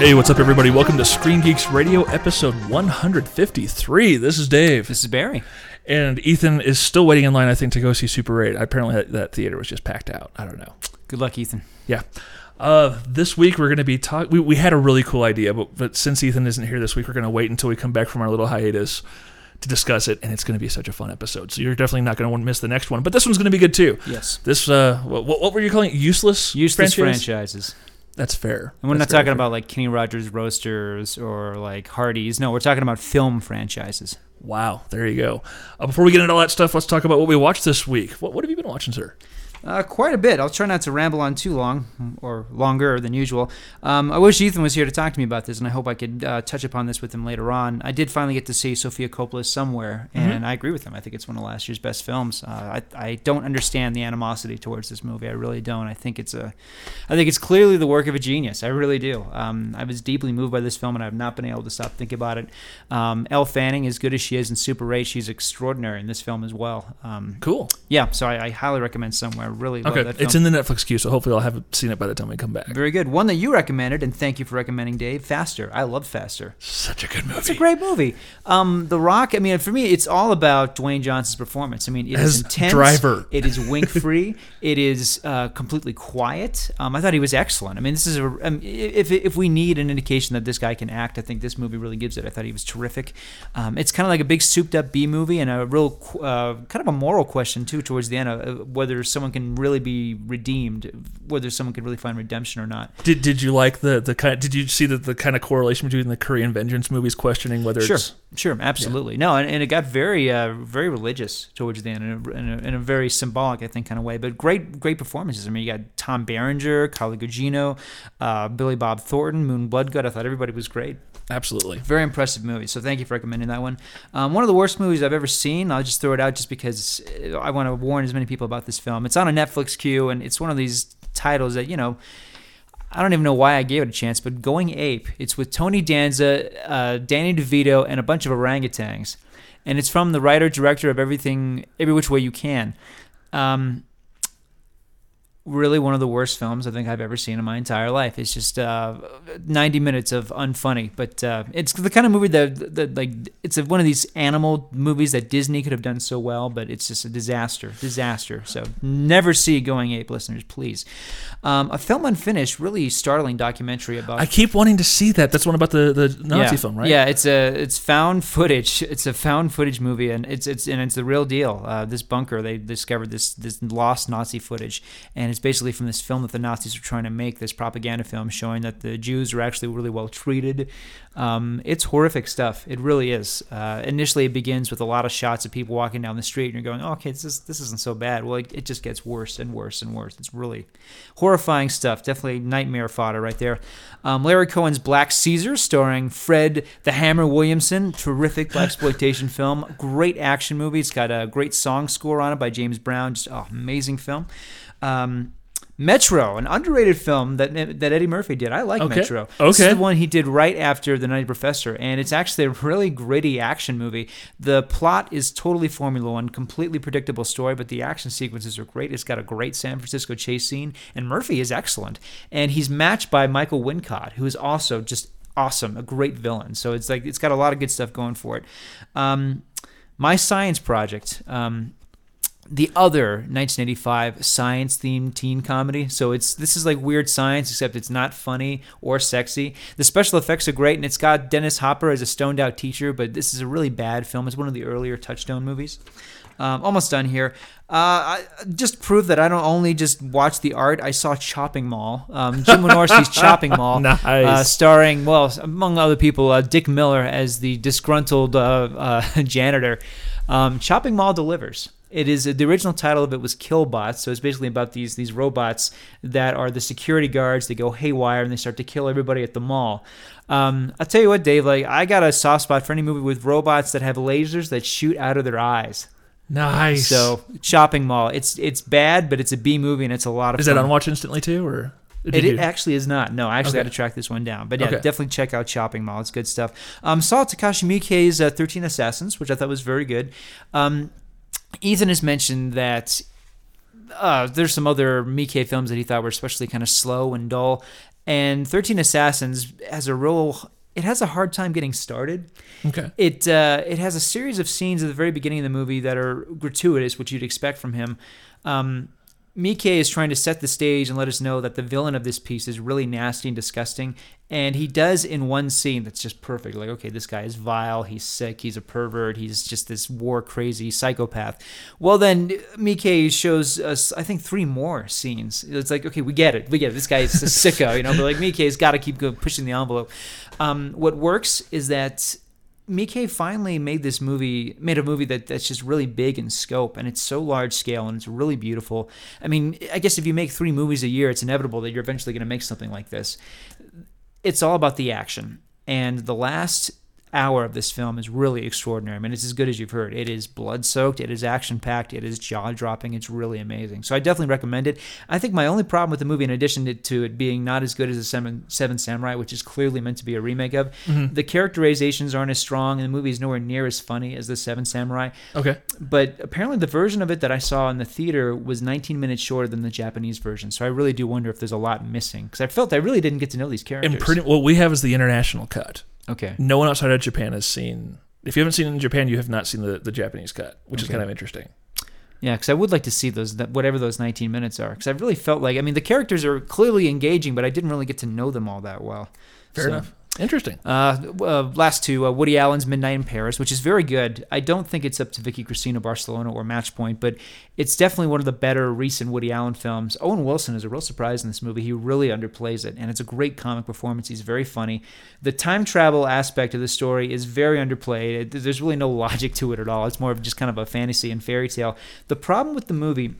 Hey, what's up, everybody? Welcome to Screen Geeks Radio, episode 153. This is Dave, This is Barry. and Ethan is still waiting in line, I think, to go see Super 8. Apparently, that, that theater was just packed out. I don't know. Good luck, Ethan. Yeah. Uh, this week we're going to be talking. We, we had a really cool idea, but but since Ethan isn't here this week, we're going to wait until we come back from our little hiatus to discuss it, and it's going to be such a fun episode. So you're definitely not going to want to miss the next one, but this one's going to be good too. Yes. This uh, what, what were you calling it? Useless, Useless franchise? franchises. That's fair. And we're That's not talking fair. about like Kenny Rogers Roasters or like Hardee's. No, we're talking about film franchises. Wow, there you go. Uh, before we get into all that stuff, let's talk about what we watched this week. What, what have you been watching, sir? Uh, quite a bit. I'll try not to ramble on too long, or longer than usual. Um, I wish Ethan was here to talk to me about this, and I hope I could uh, touch upon this with him later on. I did finally get to see Sofia Coppola somewhere, and I agree with him. I think it's one of last year's best films. Uh, I, I don't understand the animosity towards this movie. I really don't. I think it's a, I think it's clearly the work of a genius. I really do. Um, I was deeply moved by this film, and I've not been able to stop thinking about it. Um, Elle Fanning, as good as she is in Super 8, she's extraordinary in this film as well. Um, Cool. yeah, so I, I highly recommend somewhere. Really love Okay, that film. it's in the Netflix queue, so hopefully I'll have seen it by the time we come back. Very good. One that you recommended, and thank you for recommending, Dave. Faster. I love Faster. Such a good movie. It's a great movie. Um, the Rock. I mean, for me, it's all about Dwayne Johnson's performance. I mean, it is As intense. Driver. It is wink free. it is uh, completely quiet. Um, I thought he was excellent. I mean, this is a. Um, if if we need an indication that this guy can act, I think this movie really gives it. I thought he was terrific. Um, it's kind of like a big souped up B movie and a real uh, kind of a moral question too towards the end of uh, whether someone can really be redeemed, whether someone can really find redemption or not. Did Did you like the the kind? Did you see the, the kind of correlation between the Korean Vengeance movies questioning whether Sure, it's sure, absolutely. No, and, and it got very, uh, very religious towards the end, in a, in, a, in a very symbolic, I think, kind of way. But great, great performances. I mean, you got Tom Berenger, Carla Gugino, uh, Billy Bob Thornton, Moon Bloodgood. I thought everybody was great. absolutely? Very impressive movie. So thank you for recommending that one. Um, one of the worst movies I've ever seen. I'll just throw it out just because I want to warn as many people about this film. It's on a Netflix queue, and it's one of these titles that you know. I don't even know why I gave it a chance, but Going Ape. It's with Tony Danza, uh, Danny DeVito, and a bunch of orangutans, and it's from the writer director of Everything, Every Which Way You Can. Um, really one of the worst films I think I've ever seen in my entire life. It's just uh, 90 minutes of unfunny, but uh, it's the kind of movie that, that like it's a, one of these animal movies that Disney could have done so well, but it's just a disaster, disaster. So never see Going Ape, listeners, please. Um, a film unfinished, really startling documentary about I keep wanting to see that. That's one about the the Nazi yeah. film, right? Yeah, it's a it's found footage. It's a found footage movie, and it's it's and it's the real deal. Uh, this bunker, they discovered this this lost Nazi footage, and it's basically from this film that the Nazis were trying to make. This propaganda film showing that the Jews were actually really well treated. Um, it's horrific stuff. It really is. Uh, initially, it begins with a lot of shots of people walking down the street, and you're going, oh, "Okay, this is this isn't so bad." Well, it, it just gets worse and worse and worse. It's really horrifying stuff. Definitely nightmare fodder right there. Um, Larry Cohen's Black Caesar, starring Fred the Hammer Williamson. Terrific black exploitation film. Great action movie. It's got a great song score on it by James Brown. Just oh, amazing film. Um, Metro, an underrated film that that Eddie Murphy did. I like Okay. Metro. This is Okay. the one he did right after The Nutty Professor, and it's actually a really gritty action movie. The plot is totally Formula One, completely predictable story, but the action sequences are great. It's got a great San Francisco chase scene, and Murphy is excellent. And he's matched by Michael Wincott, who is also just awesome, a great villain. So it's like it's got a lot of good stuff going for it. Um, my science project. Um, the other 1985 science themed teen comedy. So it's this is like weird science, except it's not funny or sexy. The special effects are great, and it's got Dennis Hopper as a stoned out teacher. But this is a really bad film. It's one of the earlier Touchstone movies. Um, almost done here. Uh, I, just prove that I don't only just watch the art. I saw Chopping Mall, um, Jim Wynorski's Chopping Mall, Nice. uh, starring well, among other people, uh, Dick Miller as the disgruntled uh, uh, janitor. Um, Chopping Mall delivers. It is the original title of it was Killbots, so it's basically about these these robots that are the security guards. They go haywire and they start to kill everybody at the mall. Um, I'll tell you what, Dave. Like I got a soft spot for any movie with robots that have lasers that shoot out of their eyes. Nice. So Chopping Mall. It's it's bad, but it's a B movie and it's a lot of is fun. that on Watch Instantly too, or It, it actually is not. No, I actually Okay. had to track this one down. But yeah, Okay. definitely check out Chopping Mall. It's good stuff. Um, saw Takashi Miike's uh, 13 Assassins, which I thought was very good. Um, Ethan has mentioned that uh, there's some other Miike films that he thought were especially kind of slow and dull. And Thirteen Assassins has a real. It has a hard time getting started. Okay. It uh, it has a series of scenes at the very beginning of the movie that are gratuitous, which you'd expect from him. Um, Miike is trying to set the stage and let us know that the villain of this piece is really nasty and disgusting. And he does in one scene that's just perfect. Like, okay, this guy is vile, he's sick, he's a pervert, he's just this war crazy psychopath. Well, then Miike shows us, I think, three more scenes. It's like, okay, we get it, we get it. This guy is a sicko, you know, but like Miike's got to keep pushing the envelope. Um, what works is that Miike finally made this movie, made a movie that, that's just really big in scope and it's so large scale and it's really beautiful. I mean, I guess if you make three movies a year, it's inevitable that you're eventually going to make something like this. It's all about the action. And the last hour of this film is really extraordinary. I mean, it's as good as you've heard. It is blood soaked, it is action packed, it is jaw dropping. It's really amazing. So I definitely recommend it. I think my only problem with the movie, in addition to, to it being not as good as the Seven, Seven Samurai, which is clearly meant to be a remake of, mm-hmm. the characterizations aren't as strong, and the movie is nowhere near as funny as the Seven Samurai. Okay. But apparently, the version of it that I saw in the theater was 19 minutes shorter than the Japanese version. So I really do wonder if there's a lot missing because I felt I really didn't get to know these characters. And pretty what we have is the international cut. Okay. No one outside of Japan has seen. If you haven't seen it in Japan, you have not seen the, the Japanese cut, which is Okay. kind of interesting. Yeah, because I would like to see those that whatever those 19 minutes are. Because I really felt like I mean the characters are clearly engaging, but I didn't really get to know them all that well. Fair So- enough. Interesting. Uh, uh, last two, uh, Woody Allen's Midnight in Paris, which is very good. I don't think it's up to Vicky Cristina Barcelona or Match Point, but it's definitely one of the better recent Woody Allen films. Owen Wilson is a real surprise in this movie. He really underplays it, and it's a great comic performance. He's very funny. The time travel aspect of the story is very underplayed. It- There's really no logic to it at all. It's more of just kind of a fantasy and fairy tale. The problem with the movie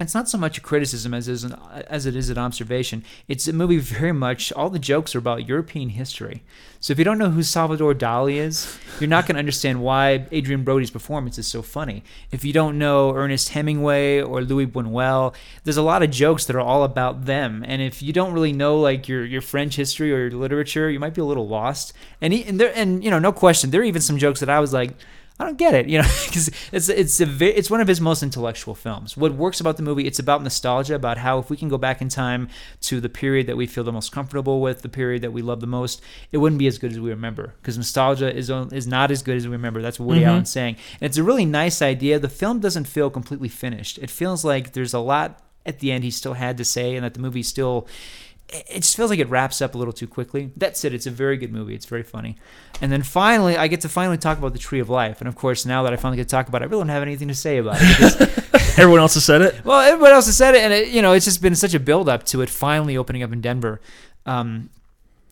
it's not so much a criticism as is an, as it is an observation. It's a movie very much all the jokes are about European history. So if you don't know who Salvador Dali is, you're not going to understand why Adrien Brody's performance is so funny. If you don't know Ernest Hemingway or Luis Buñuel, there's a lot of jokes that are all about them. And if you don't really know like your your French history or your literature, you might be a little lost. And he, and there and you know no question, there are even some jokes that I was like. I don't get it, you know, because it's it's a it's one of his most intellectual films. What works about the movie, it's about nostalgia, about how if we can go back in time to the period that we feel the most comfortable with, the period that we love the most, it wouldn't be as good as we remember. Because nostalgia is is not as good as we remember. That's what Woody Mhm. Allen's saying, and it's a really nice idea. The film doesn't feel completely finished. It feels like there's a lot at the end he still had to say, and that the movie still it just feels like it wraps up a little too quickly. That's it. It's a very good movie. It's very funny. And then finally, I get to finally talk about the Tree of Life. And of course, now that I finally get to talk about it, I really don't have anything to say about it. Everyone else has said it. well, everyone else has said it, and it, you know, it's just been such a build up to it finally opening up in Denver. Um,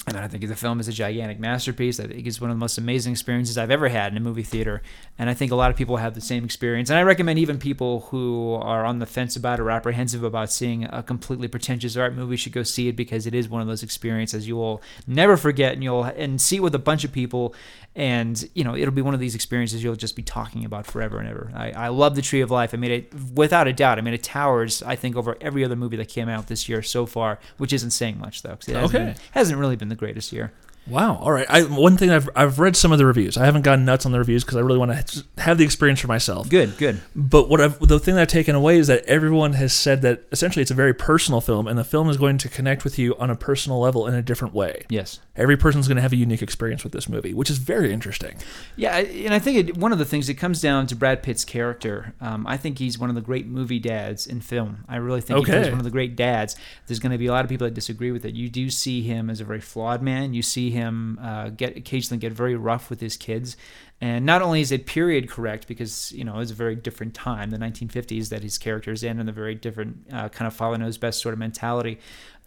and I think the film is a gigantic masterpiece. I think it's one of the most amazing experiences I've ever had in a movie theater. And I think a lot of people have the same experience. And I recommend even people who are on the fence about or apprehensive about seeing a completely pretentious art movie should go see it because it is one of those experiences you will never forget and you'll and see with a bunch of people and you know it'll be one of these experiences you'll just be talking about forever and ever. I, I love the Tree of Life. I mean it without a doubt. I mean it towers I think over every other movie that came out this year so far, which isn't saying much though. 'cause it hasn't, Okay. been- hasn't really been the greatest year. Wow. All right. I, one thing I've I've read some of the reviews. I haven't gone nuts on the reviews because I really want to have the experience for myself. Good, good. But what I've, the thing that I've taken away is that everyone has said that essentially it's a very personal film, and the film is going to connect with you on a personal level in a different way. Yes. Every person's going to have a unique experience with this movie, which is very interesting. Yeah, and I think it, one of the things it comes down to Brad Pitt's character. Um, I think he's one of the great movie dads in film. I really think Okay. plays one of the great dads. There's going to be a lot of people that disagree with it. You do see him as a very flawed man. You see him uh, get occasionally get very rough with his kids. And not only is it period correct because you know it's a very different time, the 1950s that his character is in, and a very different uh, kind of follow knows best sort of mentality.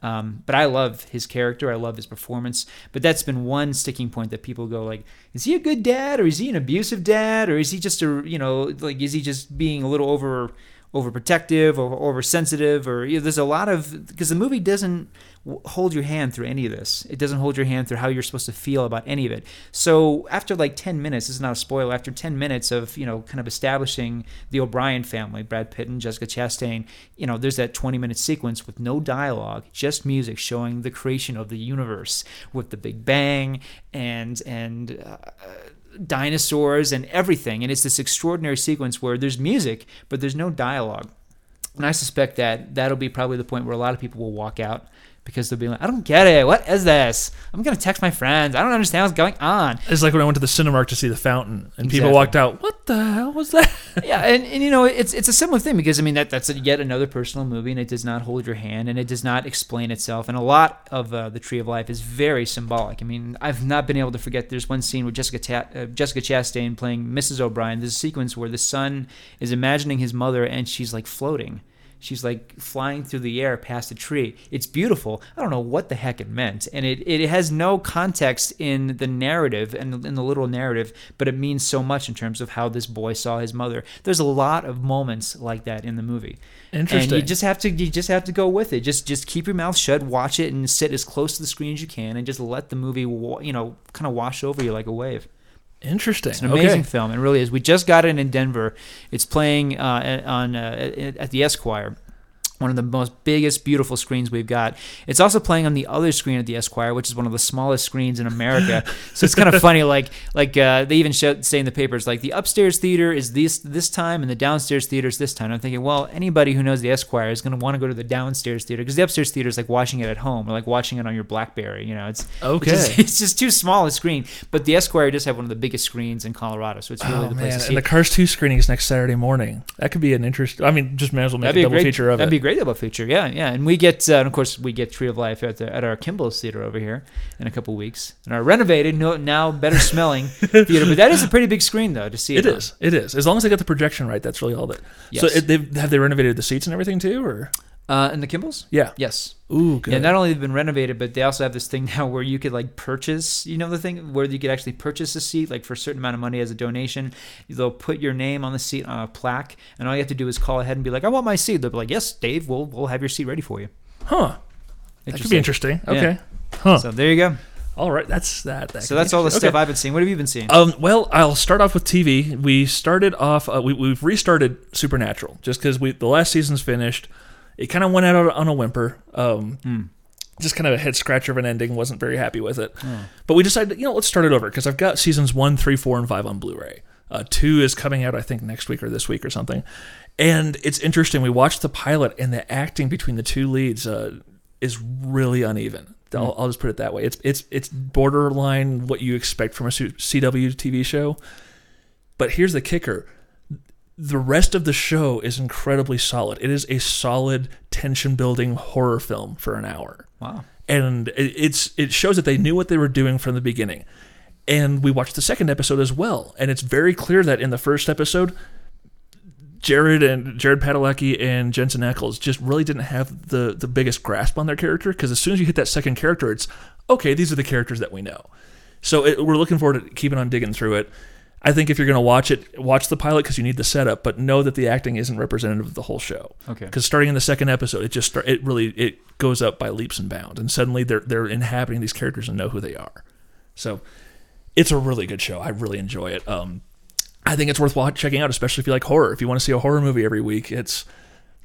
Um, but I love his character. I love his performance. But that's been one sticking point that people go like, is he a good dad or is he an abusive dad or is he just a you know like is he just being a little over overprotective or oversensitive or you know, there's a lot of because the movie doesn't hold your hand through any of this. It doesn't hold your hand through how you're supposed to feel about any of it. So after like 10 minutes, this is not a spoiler, after 10 minutes of, you know, kind of establishing the O'Brien family, Brad Pitt and Jessica Chastain, you know, there's that 20 minute sequence with no dialogue, just music showing the creation of the universe with the Big Bang and, and, uh, dinosaurs and everything. And it's this extraordinary sequence where there's music, but there's no dialogue. And I suspect that that'll be probably the point where a lot of people will walk out because they'll be like, I don't get it. What is this? I'm gonna text my friends. I don't understand what's going on. It's like when I went to the Cinemark to see the fountain, and people walked out. What the hell was that? yeah, and, and you know it's it's a similar thing because I mean that that's yet another personal movie and it does not hold your hand and it does not explain itself and a lot of uh, the Tree of Life is very symbolic. I mean I've not been able to forget. There's one scene with Jessica Ta- uh, Jessica Chastain playing Mrs. O'Brien. There's a sequence where the son is imagining his mother and she's like floating. She's like flying through the air past a tree. It's beautiful. I don't know what the heck it meant. And it, it has no context in the narrative and in the literal narrative, but it means so much in terms of how this boy saw his mother. There's a lot of moments like that in the movie. Interesting. And you just have to you just have to go with it. Just just keep your mouth shut, watch it and sit as close to the screen as you can and just let the movie you know kind of wash over you like a wave. Interesting. It's an amazing Okay. film. It really is. We just got it in Denver. It's playing uh, on uh, at at the Esquire. One of the most biggest, beautiful screens we've got. It's also playing on the other screen at the Esquire, which is one of the smallest screens in America. so it's kind of funny. Like, like uh, they even show, say in the papers, like the upstairs theater is this this time, and the downstairs theater is this time. I'm thinking, well, anybody who knows the Esquire is going to want to go to the downstairs theater because the upstairs theater is like watching it at home or like watching it on your BlackBerry. You know, it's Okay. it's just, it's just too small a screen. But the Esquire does have one of the biggest screens in Colorado, so it's really Oh the place man, to see. and the. Cars Two screening is next Saturday morning. That could be an interest. I mean, just may as well make That'd a double great feature of That'd it. be a great double feature. Yeah, yeah. And we get, uh, and of course, we get Tree of Life at the, at our Kimball's Theater over here in a couple weeks, and our renovated, no, now better smelling theater. But that is a pretty big screen though to see it. It on. is. It is. As long as they got the projection right, that's really all that. So it, they've, have they renovated the seats and everything too, or Uh, and the Kimball's. yeah? Yes. Ooh, good. Yeah, not only have been renovated, but they also have this thing now where you could like purchase, you know, the thing where you could actually purchase a seat, like for a certain amount of money as a donation. They'll put your name on the seat on a plaque, and all you have to do is call ahead and be like, "I want my seat." They'll be like, "Yes, Dave, we'll we'll have your seat ready for you." huh? That could be interesting. Yeah. Okay. Huh. So there you go. all right. That's that. that So that's all the stuff I've been seeing. What have you been seeing? Um, well, I'll start off with TV. We started off. Uh, we, we've restarted Supernatural just because we the last season's finished. It kind of went out on a whimper. Um, Hmm. just kind of a head scratcher of an ending. wasn't very happy with it. Oh. But we decided, you know, let's start it over because I've got seasons one, three, four, and five on Blu-ray. Uh, two is coming out, I think, next week or this week or something. And it's interesting. We watched the pilot, and the acting between the two leads uh, is really uneven. I'll, I'll just put it that way. It's it's it's borderline what you expect from a CW TV show. But here's the kicker: the rest of the show is incredibly solid. It is a solid tension-building horror film for an hour Wow. and it- it's it shows that they knew what they were doing from the beginning. And we watched the second episode as well, and it's very clear that in the first episode, Jared and Jared Padalecki and Jensen Ackles just really didn't have the the biggest grasp on their character because as soon as you hit that second character, it's okay. These are the characters that we know. So it, we're looking forward to keeping on digging through it. I think if you're going to watch it, watch the pilot because you need the setup, but know that the acting isn't representative of the whole show Okay. because starting in the second episode, it just start, it really it goes up by leaps and bounds, and suddenly they're they're inhabiting these characters and know who they are. So it's a really good show. I really enjoy it. Um, I think it's worth checking out, especially if you like horror. If you want to see a horror movie every week, it's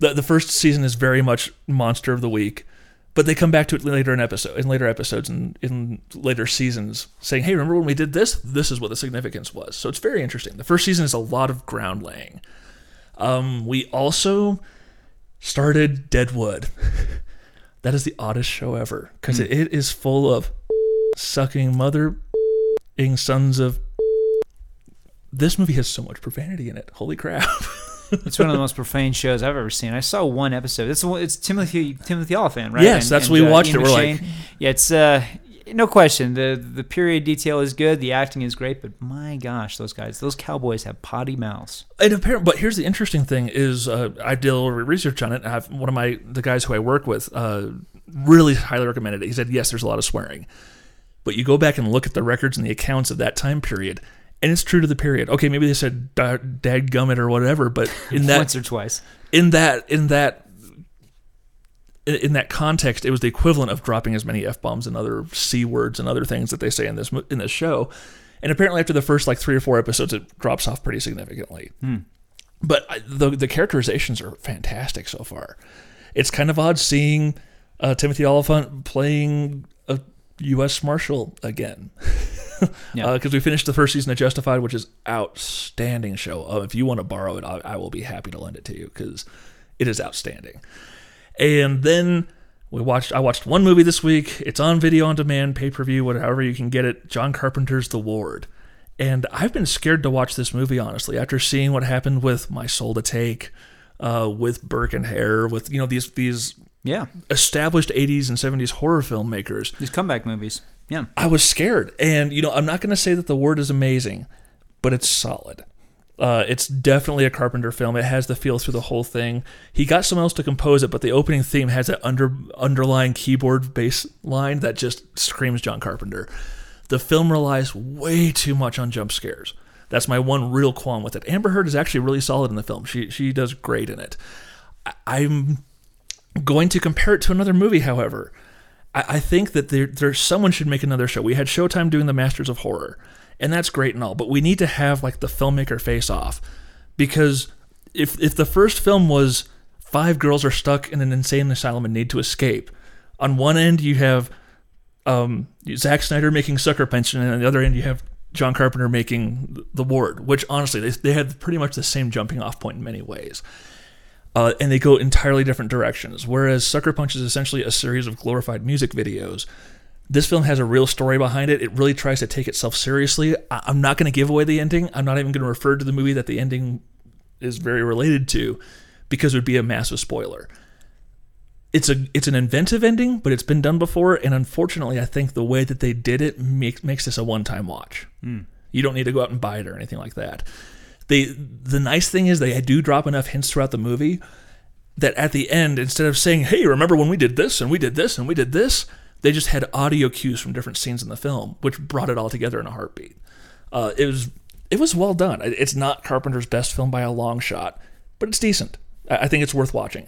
the the first season is very much monster of the week, but they come back to it later in episode in later episodes and in later seasons, saying, "Hey, remember when we did this? This is what the significance was." So it's very interesting. The first season is a lot of ground laying. Um, we also started Deadwood. that is the oddest show ever because it, it is full of sucking mothering sons of. This movie has so much profanity in it. Holy crap! It's one of the most profane shows I've ever seen. I saw one episode. It's it's Timothy Timothy Olyphant, right? Yes, that's what we watched Ian it. We're like- yeah, it's uh, no question. the The period detail is good. The acting is great, but my gosh, those guys, those cowboys have potty mouths. And apparently, but here's the interesting thing: is uh, I did a little research on it. I have one of my the guys who I work with uh, really highly recommended it. He said, "Yes, there's a lot of swearing, but you go back and look at the records and the accounts of that time period, and it's true to the period. Okay, maybe they said da- "dad gummit" or whatever, but in that Once or twice. in that in that in- that context, it was the equivalent of dropping as many f bombs and other c words and other things that they say in this in this show. And apparently, after the first like three or four episodes, it drops off pretty significantly. But I- the the characterizations are fantastic so far. It's kind of odd seeing uh, Timothy Olyphant playing a U.S. Marshal again. Yeah. Because we finished the first season of Justified, which is outstanding show. Uh, if you want to borrow it, I, I will be happy to lend it to you because it is outstanding. And then We watched. I watched one movie this week. It's on video on demand, pay per view, whatever you can get it. John Carpenter's The Ward, and I've been scared to watch this movie honestly after seeing what happened with My Soul to Take, uh, with Burke and Hare, with you know these these Yeah, established 80s and 70s horror filmmakers. these comeback movies. Yeah, I was scared. And, you know, I'm not going to say that the word is amazing, but it's solid. Uh, it's definitely a Carpenter film. It has the feel through the whole thing. He got someone else to compose it, but the opening theme has that under underlying keyboard bass line that just screams John Carpenter. The film relies way too much on jump scares. That's my one real qualm with it. Amber Heard is actually really solid in the film. She she does great in it. I, I'm going to compare it to another movie, however. I, I think that there, there's someone should make another show. We had Showtime doing the Masters of Horror, and that's great and all, but we need to have like the filmmaker face off because if if the first film was five girls are stuck in an insane asylum and need to escape, on one end you have um, Zack Snyder making Sucker Punch, and on the other end you have John Carpenter making The Ward, which honestly they they had pretty much the same jumping off point in many ways uh, and they go entirely different directions. Whereas Sucker Punch is essentially a series of glorified music videos. This film has a real story behind it. It really tries to take itself seriously. I- I'm not going to give away the ending. I'm not even going to refer to the movie that the ending is very related to because it would be a massive spoiler. It's a it's an inventive ending, but it's been done before, and unfortunately, I think the way that they did it makes makes this a one time watch. You don't need to go out and buy it or anything like that they the nice thing is they do drop enough hints throughout the movie that at the end instead of saying hey remember when we did this and we did this and we did this they just had audio cues from different scenes in the film which brought it all together in a heartbeat uh, it was it was well done it's not carpenter's best film by a long shot but it's decent i I think it's worth watching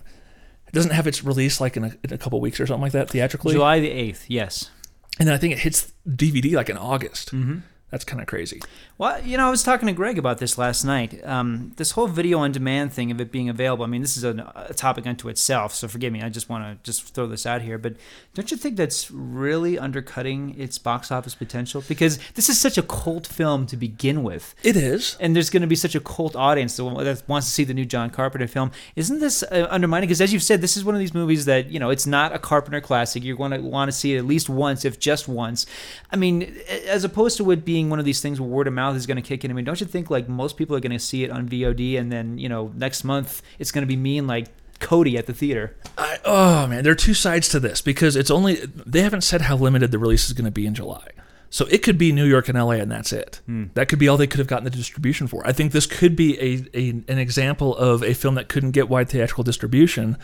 it doesn't have its release like in a, in a couple weeks or something like that theatrically July the eighth. Yes. and then i think it hits dvd like in august mm-hmm. That's kind of crazy Well, you know, I was talking to Greg about this last night. Um, this whole video on demand thing of it being available. I mean, this is a, a topic unto itself. So forgive me. I just want to just throw this out here. But don't you think that's really undercutting its box office potential? Because this is such a cult film to begin with. it is and there's going to be such a cult audience that that wants to see the new John Carpenter film. Isn't this uh, undermining? Because as you've said, this is one of these movies that you know it's not a Carpenter classic. You're going to want to see it at least once, if just once. I mean, as opposed to it being one of these things where word of mouth is going to kick in. I mean, don't you think like most people are going to see it on VOD, and then you know next month it's going to be me and like Cody at the theater. I, oh man, there are two sides to this because it's only they haven't said how limited the release is going to be in July. So it could be New York and LA, and that's it. Hmm. That could be all they could have gotten the distribution for. I think this could be a, a an example of a film that couldn't get wide theatrical distribution,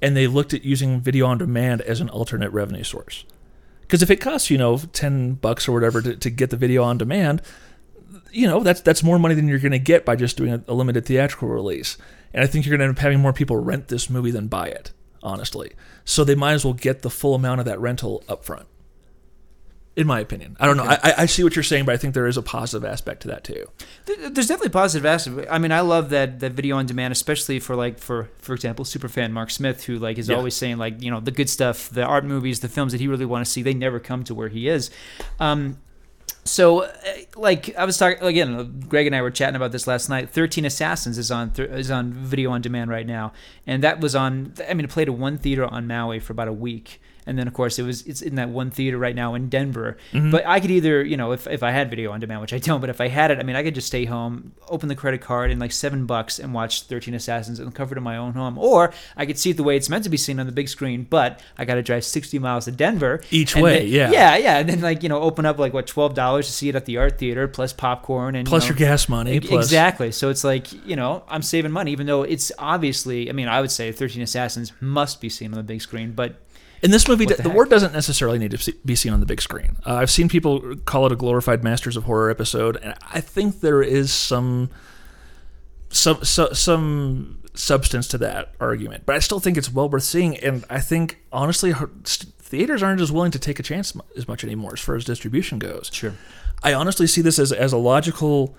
and they looked at using video on demand as an alternate revenue source. Because if it costs you know ten bucks or whatever to, to get the video on demand, you know that's that's more money than you're going to get by just doing a, a limited theatrical release. And I think you're going to end up having more people rent this movie than buy it, honestly. So they might as well get the full amount of that rental up front. In my opinion, I don't know. I, I- I see what you're saying, but I think there is a positive aspect to that too. There's definitely positive aspect. I mean, I love that that video on demand, especially for like for for example, superfan Mark Smith, who like is Yeah. always saying like you know the good stuff, the art movies, the films that he really want to see, they never come to where he is. Um, so, uh, like I was talking again, Greg and I were chatting about this last night. Thirteen Assassins is on th- is on video on demand right now, and that was on. I mean, it played at one theater on Maui for about a week, and then of course it was it's in that one theater right now in Denver. Mm-hmm. But I could either you know if if I had video on demand, which I don't, but if I had it, I mean I could just stay home, open the credit card, and like seven bucks and watch Thirteen Assassins in the comfort of my own home, or I could see it the way it's meant to be seen on the big screen, but I got to drive sixty miles to Denver Each way, then- yeah. yeah, yeah, and then like you know open up like what twelve dollars to see it at the art theater plus popcorn and you Plus know, your gas money. Plus, exactly. So it's like you know I'm saving money, even though it's obviously. I mean, I would say Thirteen Assassins must be seen on the big screen, but In this movie, the, the the word doesn't necessarily need to be seen on the big screen. Uh, I've seen people call it a glorified Masters of Horror episode, and I think there is some some so, some substance to that argument. But I still think it's well worth seeing, and I think honestly, theaters aren't as willing to take a chance as much anymore as far as distribution goes. sure. I honestly see this as, as a logical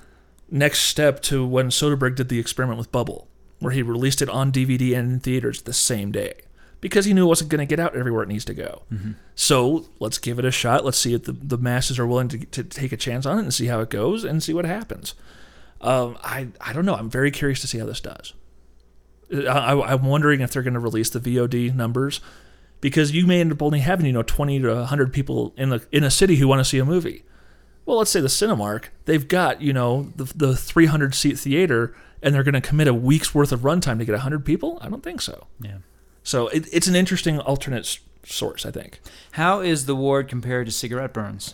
next step to when Soderbergh did the experiment with Bubble, where he released it on DVD and in theaters the same day because he knew it wasn't going to get out everywhere it needs to go. So let's give it a shot. Let's see if the, the masses are willing to, to take a chance on it and see how it goes and see what happens. Um, I, I don't know. I'm very curious to see how this does. I, I, I'm wondering if they're going to release the VOD numbers because you may end up only having you know 20 to 100 people in the in a city who want to see a movie. Well, let's say the Cinemark, they've got you know the, the 300 seat theater, and they're going to commit a week's worth of runtime to get 100 people. I don't think so. Yeah. So it, it's an interesting alternate s- source, I think. How is The Ward compared to Cigarette Burns?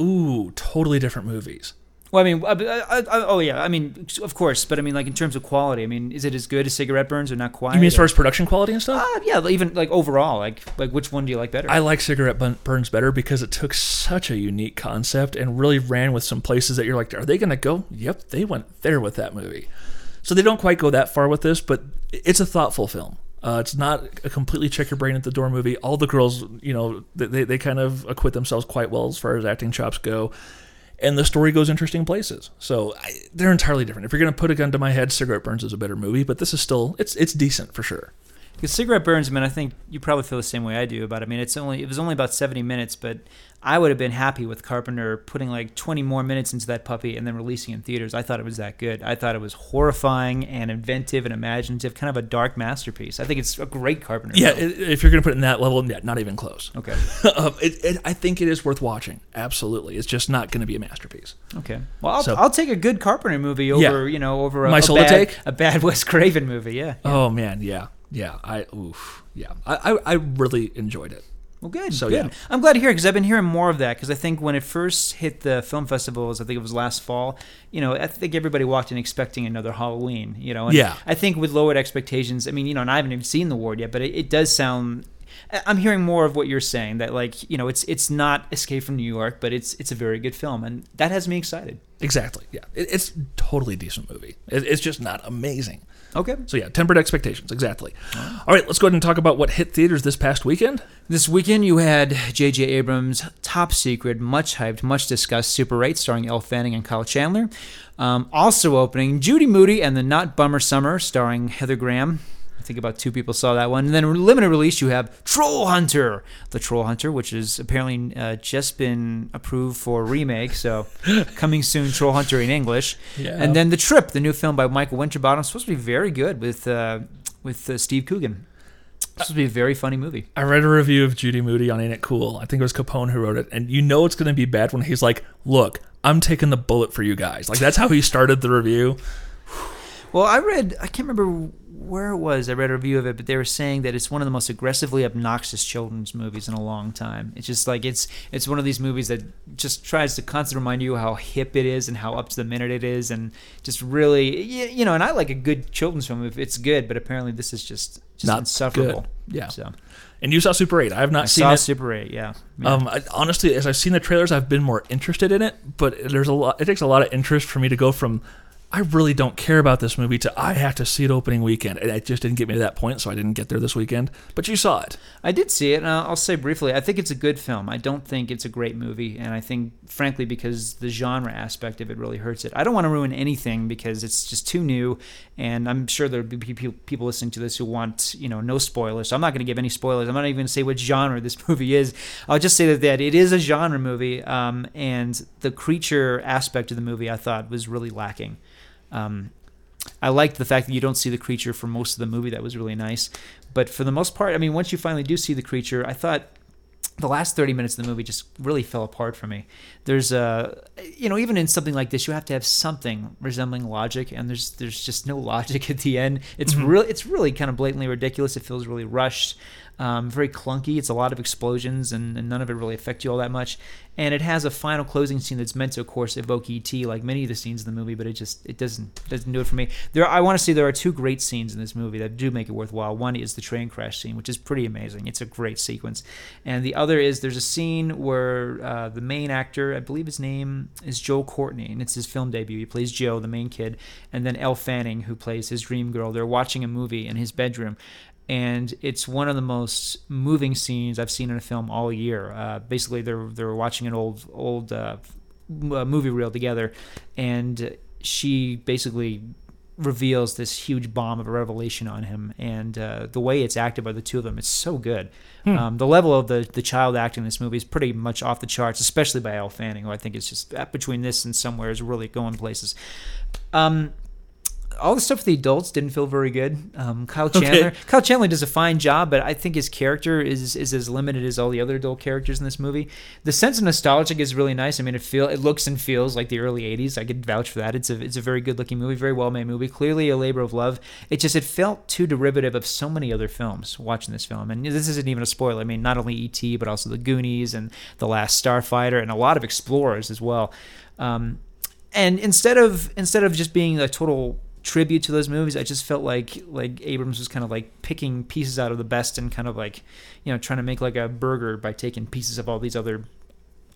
Ooh, totally different movies. Well, I mean, uh, uh, uh, oh yeah, I mean, of course, but I mean, like in terms of quality, I mean, is it as good as Cigarette Burns or not quite? You mean as far as production quality and stuff? Uh, yeah, even like overall, like like which one do you like better? I like Cigarette Burns better because it took such a unique concept and really ran with some places that you're like, are they going to go? Yep, they went there with that movie. So they don't quite go that far with this, but it's a thoughtful film. Uh, it's not a completely check your brain at the door movie. All the girls, you know, they, they kind of acquit themselves quite well as far as acting chops go. And the story goes interesting places. So I, they're entirely different. If you're going to put a gun to my head, Cigarette Burns is a better movie, but this is still, it's it's decent for sure. Because Cigarette Burns, I mean, I think you probably feel the same way I do about it. I mean, it's only it was only about seventy minutes, but I would have been happy with Carpenter putting like twenty more minutes into that puppy and then releasing it in theaters. I thought it was that good. I thought it was horrifying and inventive and imaginative, kind of a dark masterpiece. I think it's a great Carpenter. Yeah, film. if you're going to put it in that level, yeah, not even close. Okay. um, it, it, I think it is worth watching. Absolutely, it's just not going to be a masterpiece. Okay. Well, I'll, So- I'll take a good Carpenter movie over, you know, over a, My a bad, take? a bad Wes Craven movie. Yeah. Oh man, yeah, yeah. I oof, yeah. I I, I really enjoyed it. Well, good. So, good. yeah. I'm glad to hear because I've been hearing more of that because I think when it first hit the film festivals, I think it was last fall. You know, I think everybody walked in expecting another Halloween. You know, and Yeah. I think with lowered expectations, I mean, you know, and I haven't even seen the ward yet, but it, it does sound. I'm hearing more of what you're saying that like you know it's it's not Escape from New York, but it's it's a very good film, and that has me excited. Exactly. Yeah, it, it's totally decent movie. It, it's just not amazing. Okay. So yeah, tempered expectations. Exactly. All right, let's go ahead and talk about what hit theaters this past weekend. This weekend, you had J.J. Abrams' top secret, much hyped, much discussed Super 8 starring Elle Fanning and Kyle Chandler. Um, also opening, Judy Moody and the Not Bummer Summer starring Heather Graham. I think about two people saw that one. And then limited release, you have Troll Hunter, the Troll Hunter, which has apparently uh, just been approved for remake. So coming soon, Troll Hunter in English. Yeah. And then The Trip, the new film by Michael Winterbottom, supposed to be very good with uh, with uh, Steve Coogan. This would be a very funny movie. I read a review of Judy Moody on Ain't It Cool. I think it was Capone who wrote it, and you know it's going to be bad when he's like, "Look, I'm taking the bullet for you guys." Like that's how he started the review. Well, I read, I can't remember where it was. I read a review of it, but they were saying that it's one of the most aggressively obnoxious children's movies in a long time. It's just like it's it's one of these movies that just tries to constantly remind you how hip it is and how up to the minute it is, and just really, you know. And I like a good children's film if it's good, but apparently this is just just Not insufferable. good. Yeah. So And you saw Super 8. I have not I seen saw it. Super 8, yeah. yeah. Um, I, honestly, as I've seen the trailers, I've been more interested in it. But there's a lot. It takes a lot of interest for me to go from I really don't care about this movie to I have to see it opening weekend. And it just didn't get me to that point, so I didn't get there this weekend. But you saw it. I did see it, and I'll say briefly, I think it's a good film. I don't think it's a great movie, and I think, frankly, because the genre aspect of it really hurts it. I don't want to ruin anything because it's just too new, and I'm sure there'll be people listening to this who want, you know, no spoilers. So I'm not going to give any spoilers. I'm not even going to say what genre this movie is. I'll just say that, that it is a genre movie, um, and the creature aspect of the movie I thought was really lacking. Um, I liked the fact that you don't see the creature for most of the movie. That was really nice. But for the most part, I mean, once you finally do see the creature, I thought the last 30 minutes of the movie just really fell apart for me. There's a, you know, even in something like this, you have to have something resembling logic, and there's there's just no logic at the end. It's really it's really kind of blatantly ridiculous. It feels really rushed, um, very clunky. It's a lot of explosions, and, and none of it really affect you all that much. And it has a final closing scene that's meant to, of course, evoke ET, like many of the scenes in the movie, but it just it doesn't doesn't do it for me. There, I want to say there are two great scenes in this movie that do make it worthwhile. One is the train crash scene, which is pretty amazing. It's a great sequence, and the other is there's a scene where uh, the main actor, I believe his name is Joel Courtney, and it's his film debut. He plays Joe, the main kid, and then Elle Fanning, who plays his dream girl. They're watching a movie in his bedroom, and it's one of the most moving scenes I've seen in a film all year. Uh, basically, they're they're watching an old old uh, uh, movie reel together, and she basically reveals this huge bomb of a revelation on him, and uh, the way it's acted by the two of them, it's so good. Um, the level of the the child acting in this movie is pretty much off the charts, especially by Elle Fanning, who I think is just uh, between this and somewhere is really going places. Um, all the stuff with the adults didn't feel very good. Um, Kyle Okay. Chandler, Kyle Chandler does a fine job, but I think his character is is as limited as all the other adult characters in this movie. The sense of nostalgic is really nice. I mean, it feel it looks and feels like the early '80s. I could vouch for that. It's a it's a very good looking movie, very well made movie. Clearly a labor of love. It just it felt too derivative of so many other films. Watching this film, and this isn't even a spoiler. I mean, not only E.T. but also The Goonies and The Last Starfighter, and a lot of Explorers as well. Um, and instead of instead of just being a total tribute to those movies, I just felt like like Abrams was kind of like picking pieces out of the best and kind of like you know trying to make like a burger by taking pieces of all these other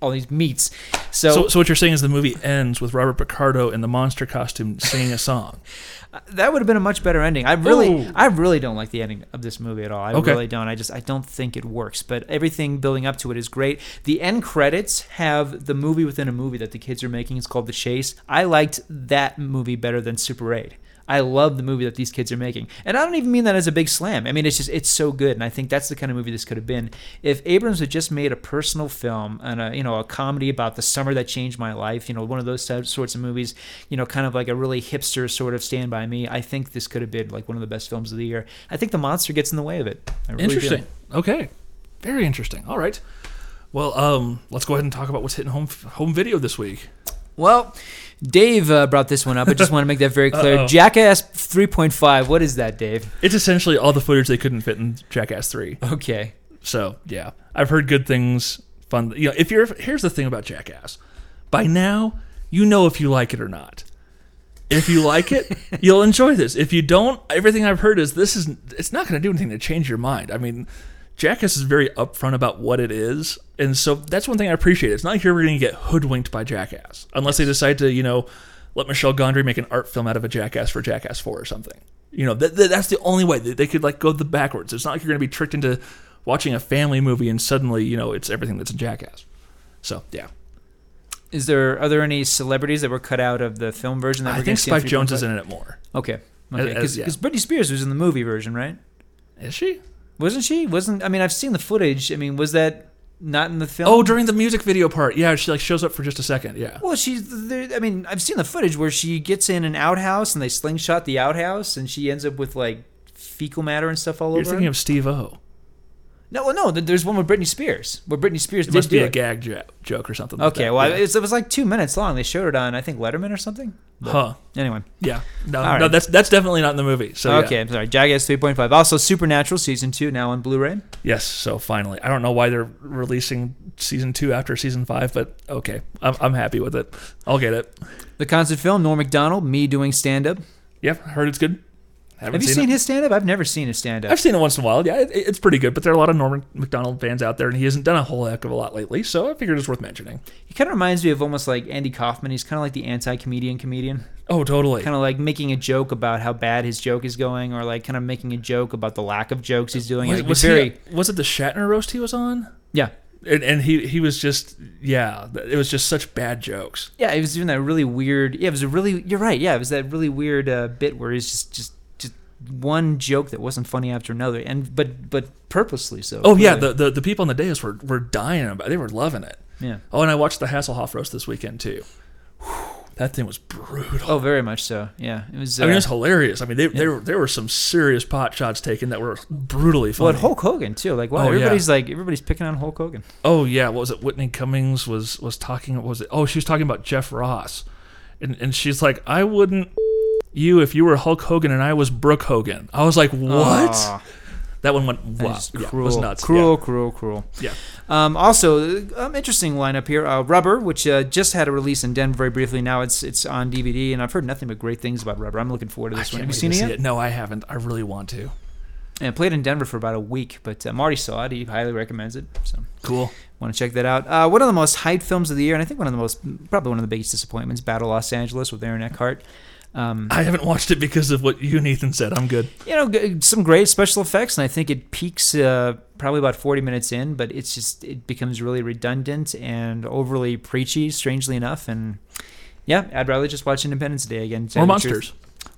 all these meats. So, So, so what you're saying is the movie ends with Robert Picardo in the monster costume singing a song. Uh, that would have been a much better ending. I really Ooh. I really don't like the ending of this movie at all. I Okay. really don't. I just I don't think it works. But everything building up to it is great. The end credits have the movie within a movie that the kids are making. It's called The Chase. I liked that movie better than Super 8. I love the movie that these kids are making. And I don't even mean that as a big slam. I mean, it's just, it's so good. And I think that's the kind of movie this could have been. If Abrams had just made a personal film and a, you know, a comedy about the summer that changed my life, you know, one of those sorts of movies, you know, kind of like a really hipster sort of stand by me, I think this could have been like one of the best films of the year. I think The Monster gets in the way of it. Really. Interesting. Okay. Very interesting. All right. Well, um, let's go ahead and talk about what's hitting home home video this week. Well, Dave uh, brought this one up. I just want to make that very clear. Uh-oh. Jackass 3.5. What is that, Dave? It's essentially all the footage they couldn't fit in Jackass Three. Okay. So yeah, I've heard good things. Fun. You know, if you're here's the thing about Jackass. By now, you know if you like it or not. If you like it, you'll enjoy this. If you don't, everything I've heard is this is it's not going to do anything to change your mind. I mean, Jackass is very upfront about what it is, and so that's one thing I appreciate. It's not like you're ever going to get hoodwinked by Jackass unless they decide to, you know, let Michel Gondry make an art film out of a Jackass for Jackass Four or something. You know, th- th- that's the only way they, could like go the backwards. It's not like you're going to be tricked into watching a family movie and suddenly, you know, it's everything that's a Jackass. So yeah, Is there are there any celebrities that were cut out of the film version that I we're think gonna see on Spike Jonze 3.5? is in it more. Okay. Okay. Because yeah. Britney Spears was in the movie version, right? Is she? Wasn't she? Wasn't I mean I've seen the footage. I mean, was that not in the film? Oh, during the music video part, yeah, she like shows up for just a second. Yeah. Well, she's. There, I mean, I've seen the footage where she gets in an outhouse and they slingshot the outhouse, and she ends up with like fecal matter and stuff all over. You're over. thinking her. of Steve O. no, well, no. There's one with Britney Spears where Britney Spears It did must be a it. gag jo- joke or something. Like Okay, that. well, yeah. it's, it was like two minutes long. They showed it on I think Letterman or something. But huh? Anyway, Yeah. No, All no, that's that's definitely not in the movie. So yeah. okay, I'm sorry. Jackass 3.5. Also, Supernatural season two now on Blu-ray. Yes. So finally, I don't know why they're releasing season two after season five, but okay, I'm I'm happy with it. I'll get it. The concert film, Norm Macdonald, me doing stand-up. Yep, heard it's good. Have you seen it. his stand-up? I've never seen his stand-up. I've seen it once in a while. Yeah, it, it's pretty good. But there are a lot of Norman McDonald fans out there, and he hasn't done a whole heck of a lot lately. So I figured it's worth mentioning. He kind of reminds me of almost like Andy Kaufman. He's kind of like the anti-comedian comedian. Oh, totally. kind of like making a joke about how bad his joke is going, or like kind of making a joke about the lack of jokes he's doing. was, It was very he, was it the Shatner roast he was on? yeah. And, and he he was just yeah, it was just such bad jokes. Yeah, he was doing that really weird. Yeah, it was a really. You're right. Yeah, it was that really weird uh, bit where he's just just one joke that wasn't funny after another, and but but purposely so. Oh yeah, the, the the people on the dais were were dying about. it. They were loving it. yeah. Oh, and I watched the Hasselhoff roast this weekend too. Whew, that thing was brutal. Oh, very much so. Yeah, it was. Uh, I mean, it was hilarious. I mean, they, there were there were some serious pot shots taken that were brutally well, funny. and Hulk Hogan too. Like, wow, Oh, yeah. everybody's like, everybody's picking on Hulk Hogan. oh yeah, what was it? Whitney Cummings was was talking. What was it? Oh, she was talking about Jeff Ross, and and she's like, I wouldn't you if you were Hulk Hogan and I was Brooke Hogan. I was like, what? Aw, that one went wow, yeah, it cruel, was nuts. cruel, cruel, cruel. Yeah. Um, also, um, interesting lineup here. Uh, Rubber, which uh, just had a release in Denver very briefly. Now it's it's on DVD, and I've heard nothing but great things about Rubber. I'm looking forward to I this one. Have you seen it yet? No, I haven't. I really want to. And it played in Denver for about a week, but uh, Marty saw it. He highly recommends it. So Cool. want to check that out. Uh, one of the most hyped films of the year, and I think one of the most, probably one of the biggest disappointments, Battle Los Angeles with Aaron Eckhart. Um, I haven't watched it because of what you and Ethan said. I'm good. you know, some great special effects, and I think it peaks uh, probably about 40 minutes in, but it's just it becomes really redundant and overly preachy, strangely enough. And yeah, I'd rather just watch Independence Day again. More the truth.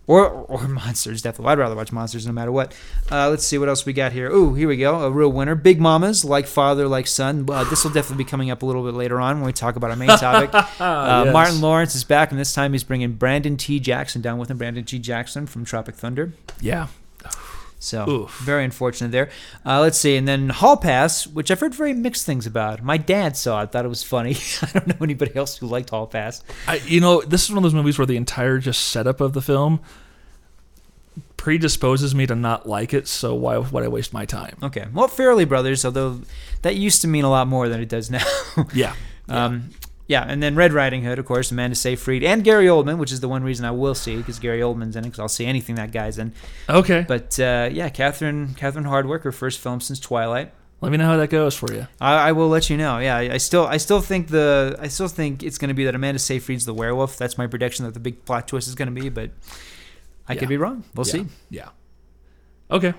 Or or monsters. Definitely, I'd rather watch monsters no matter what. Uh, let's see what else we got here. Oh, here we go. A real winner. Big Mamas, like father, like son. Uh, this will definitely be coming up a little bit later on when we talk about our main topic. Uh, Yes. Martin Lawrence is back, and this time he's bringing Brandon T. Jackson down with him. Brandon T. Jackson from Tropic Thunder. Yeah. So Oof. very unfortunate there. Uh, let's see, and then Hall Pass, which I've heard very mixed things about. My dad saw it, thought it was funny. I don't know anybody else who liked Hall Pass. I, you know, this is one of those movies where the entire just setup of the film predisposes me to not like it. So why would I waste my time? Okay, well, Farrelly Brothers, although that used to mean a lot more than it does now. Yeah. um, yeah, and then Red Riding Hood, of course, Amanda Seyfried, and Gary Oldman, which is the one reason I will see because Gary Oldman's in it, because I'll see anything that guy's in. Okay. But uh, yeah, Catherine Catherine Hardwicke, her first film since Twilight. Let me know how that goes for you. I, I will let you know. Yeah, I, I still, I still think the, I still think it's going to be that Amanda Seyfried's the werewolf. That's my prediction that the big plot twist is going to be, but I Yeah. could be wrong. We'll yeah. see. Yeah. Okay.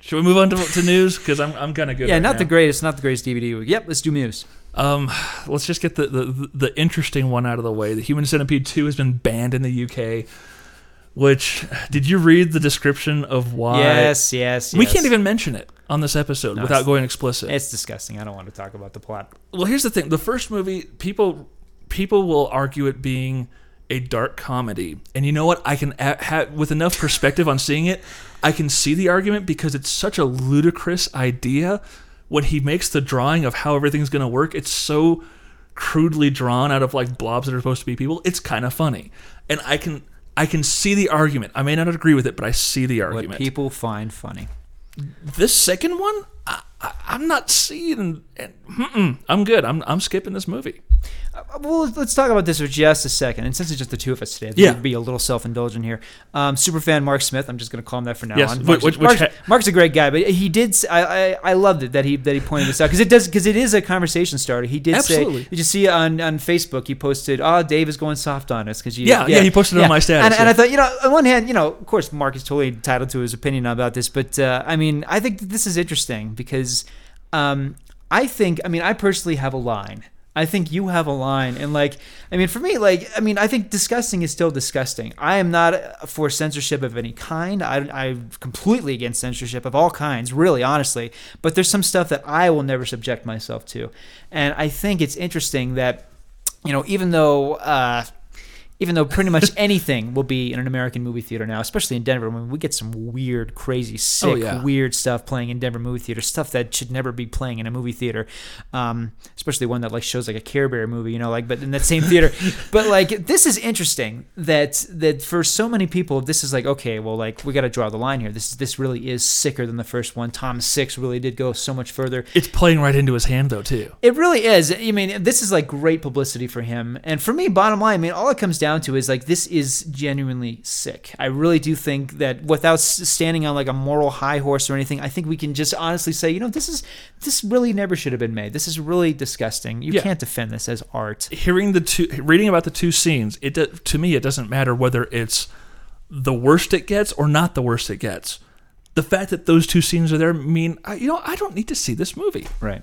Should we move on to, to news? Because I'm, I'm kind of good. yeah, right not now. the greatest, not the greatest DVD. Yep, let's do news. Um, let's just get the, the the interesting one out of the way. The Human Centipede Two has been banned in the UK. Which did you read the description of why? Yes, yes, yes. We yes. can't even mention it on this episode No, without going explicit. It's disgusting. I don't want to talk about the plot. well, here's the thing: the first movie, people people will argue it being a dark comedy, and you know what? I can a- ha- with enough perspective on seeing it, I can see the argument because it's such a ludicrous idea. When he makes the drawing of how everything's going to work, it's so crudely drawn out of like blobs that are supposed to be people. It's kind of funny, and I can I can see the argument. I may not agree with it, but I see the What argument. people find funny. this second one, I, I, I'm not seeing. And, I'm good. I'm I'm skipping this movie. Uh, well, let's talk about this for just a second. And since it's just the two of us today, I think Yeah. we'd be a little self-indulgent here. Um, superfan Mark Smith. I'm just going to call him that for now Yes, on. Mark's, which- which Mark's, ha- Mark's a great guy, but he did. I I loved it that he that he pointed this out because it does because it is a conversation starter. He did Absolutely. say. Did you see on on Facebook? He posted, "Oh, Dave is going soft on us because you." Yeah, yeah, he posted it on my status, And, and. I thought, you know, on one hand, you know, of course, Mark is totally entitled to his opinion about this, but uh, I mean, I think that this is interesting because um, I think, I mean, I personally have a line. I think you have a line, and like, I mean, for me, like, I mean, I think disgusting is still disgusting. I am not for censorship of any kind. I, I'm completely against censorship of all kinds, really, honestly. But there's some stuff that I will never subject myself to, and I think it's interesting that, you know, even though. Uh, even though pretty much anything will be in an American movie theater now, especially in Denver. I mean, we get some weird, crazy, sick, Oh, yeah. weird stuff playing in Denver movie theater. Stuff that should never be playing in a movie theater, um, especially one that like shows like a Care Bear movie, you know, like but in that same theater. but like this is interesting that that for so many people, this is like okay, well, like we got to draw the line here. This this really is sicker than the first one. Tom Six really did go so much further. It's playing right into his hand though too. It really is. I mean, this is like great publicity for him. And for me, bottom line, I mean, all it comes down to is like this is genuinely sick. I really do think that without standing on like a moral high horse or anything, I think we can just honestly say, you know, this is this really never should have been made. This is really disgusting. You Yeah. can't defend this as art. Hearing the two, reading about the two scenes, it to me it doesn't matter whether it's the worst it gets or not the worst it gets. The fact that those two scenes are there mean, you know, I don't need to see this movie. Right.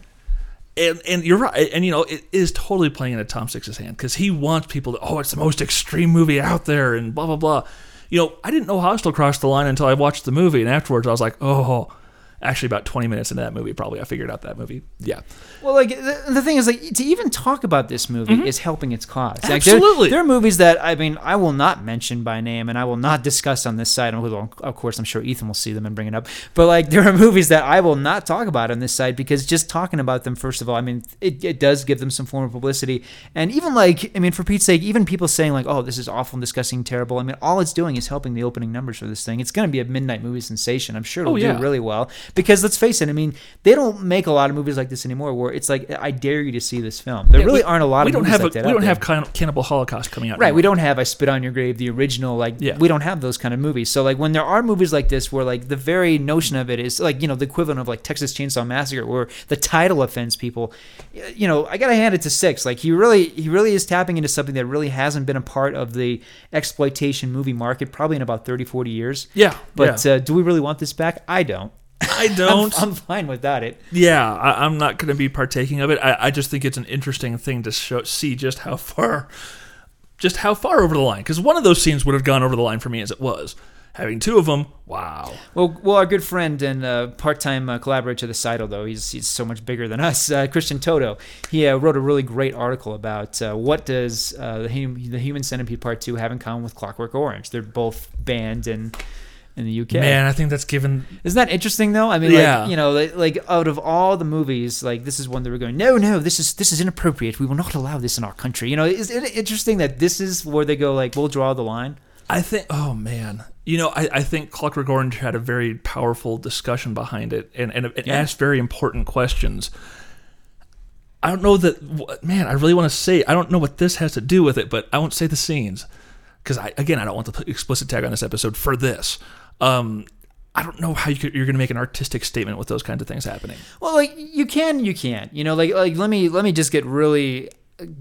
And and you're right, and you know it is totally playing into Tom Six's hand because he wants people to oh it's the most extreme movie out there and blah blah blah. You know I didn't know Hostel crossed the line until I watched the movie and afterwards I was like oh actually about 20 minutes into that movie probably I figured out that movie yeah Well, like the, the thing is, like to even talk about this movie mm-hmm. is helping its cause. Like, there- Absolutely. there, are movies that I mean I will not mention by name and I will not discuss on this side. Although, Of course, I'm sure Ethan will see them and bring it up. But like, there are movies that I will not talk about on this side because just talking about them, first of all, I mean, it, it does give them some form of publicity. And even like, I mean, for Pete's sake, even people saying like, "Oh, this is awful and disgusting, terrible." I mean, all it's doing is helping the opening numbers for this thing. It's going to be a midnight movie sensation. I'm sure it'll Oh, yeah. do really well because let's face it. I mean, they don't make a lot of movies like this anymore. Where it's like, I dare you to see this film. There Yeah, really we- aren't a lot we of don't movies have like a, that. we don't have Can- Cannibal Holocaust coming out Right, anymore. we don't have I Spit on Your Grave, the original. Like, Yeah. we don't have those kind of movies. So, like, when there are movies like this, where like the very notion of it is like you know the equivalent of like Texas Chainsaw Massacre, where the title offends people. You know, I gotta hand it to Six. Like, he really, he really is tapping into something that really hasn't been a part of the exploitation movie market probably in about 30, 40 years. yeah But yeah. uh, do we really want this back? I don't. I I'm, don't I'm fine without it. yeah I, I'm not going to be partaking of it I, I just think it's an interesting thing to show see just how far just how far over the line. Because one of those scenes would have gone over the line for me as it was. Having two of them, wow. Well, well, our good friend and uh, part-time uh, collaborator to the site, although he's he's so much bigger than us, uh, Christian Toto. He uh, wrote a really great article about uh, what does uh, the, hum- the Human Centipede Part Two have in common with Clockwork Orange. They're both banned in in the UK. Man, I think that's given. Isn't that interesting though? I mean, Yeah. like, you know, like, like out of all the movies, like this is one that we're going, no, no, this is this is inappropriate. We will not allow this in our country. You know, is it interesting that this is where they go like, we'll draw the line? I think. Oh man, you know, I, I think Clockwork Orange had a very powerful discussion behind it, and and it Yeah. asked very important questions. I don't know that. Man, I really want to say. I don't know what this has to do with it, but I won't say the scenes because I again I don't want the explicit tag on this episode for this. Um, I don't know how you you're going to make an artistic statement with those kinds of things happening. Well, like you can, you can't. You know, like like let me let me just get really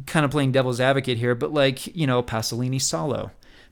kind of playing devil's advocate here, but like you know, Pasolini Salò.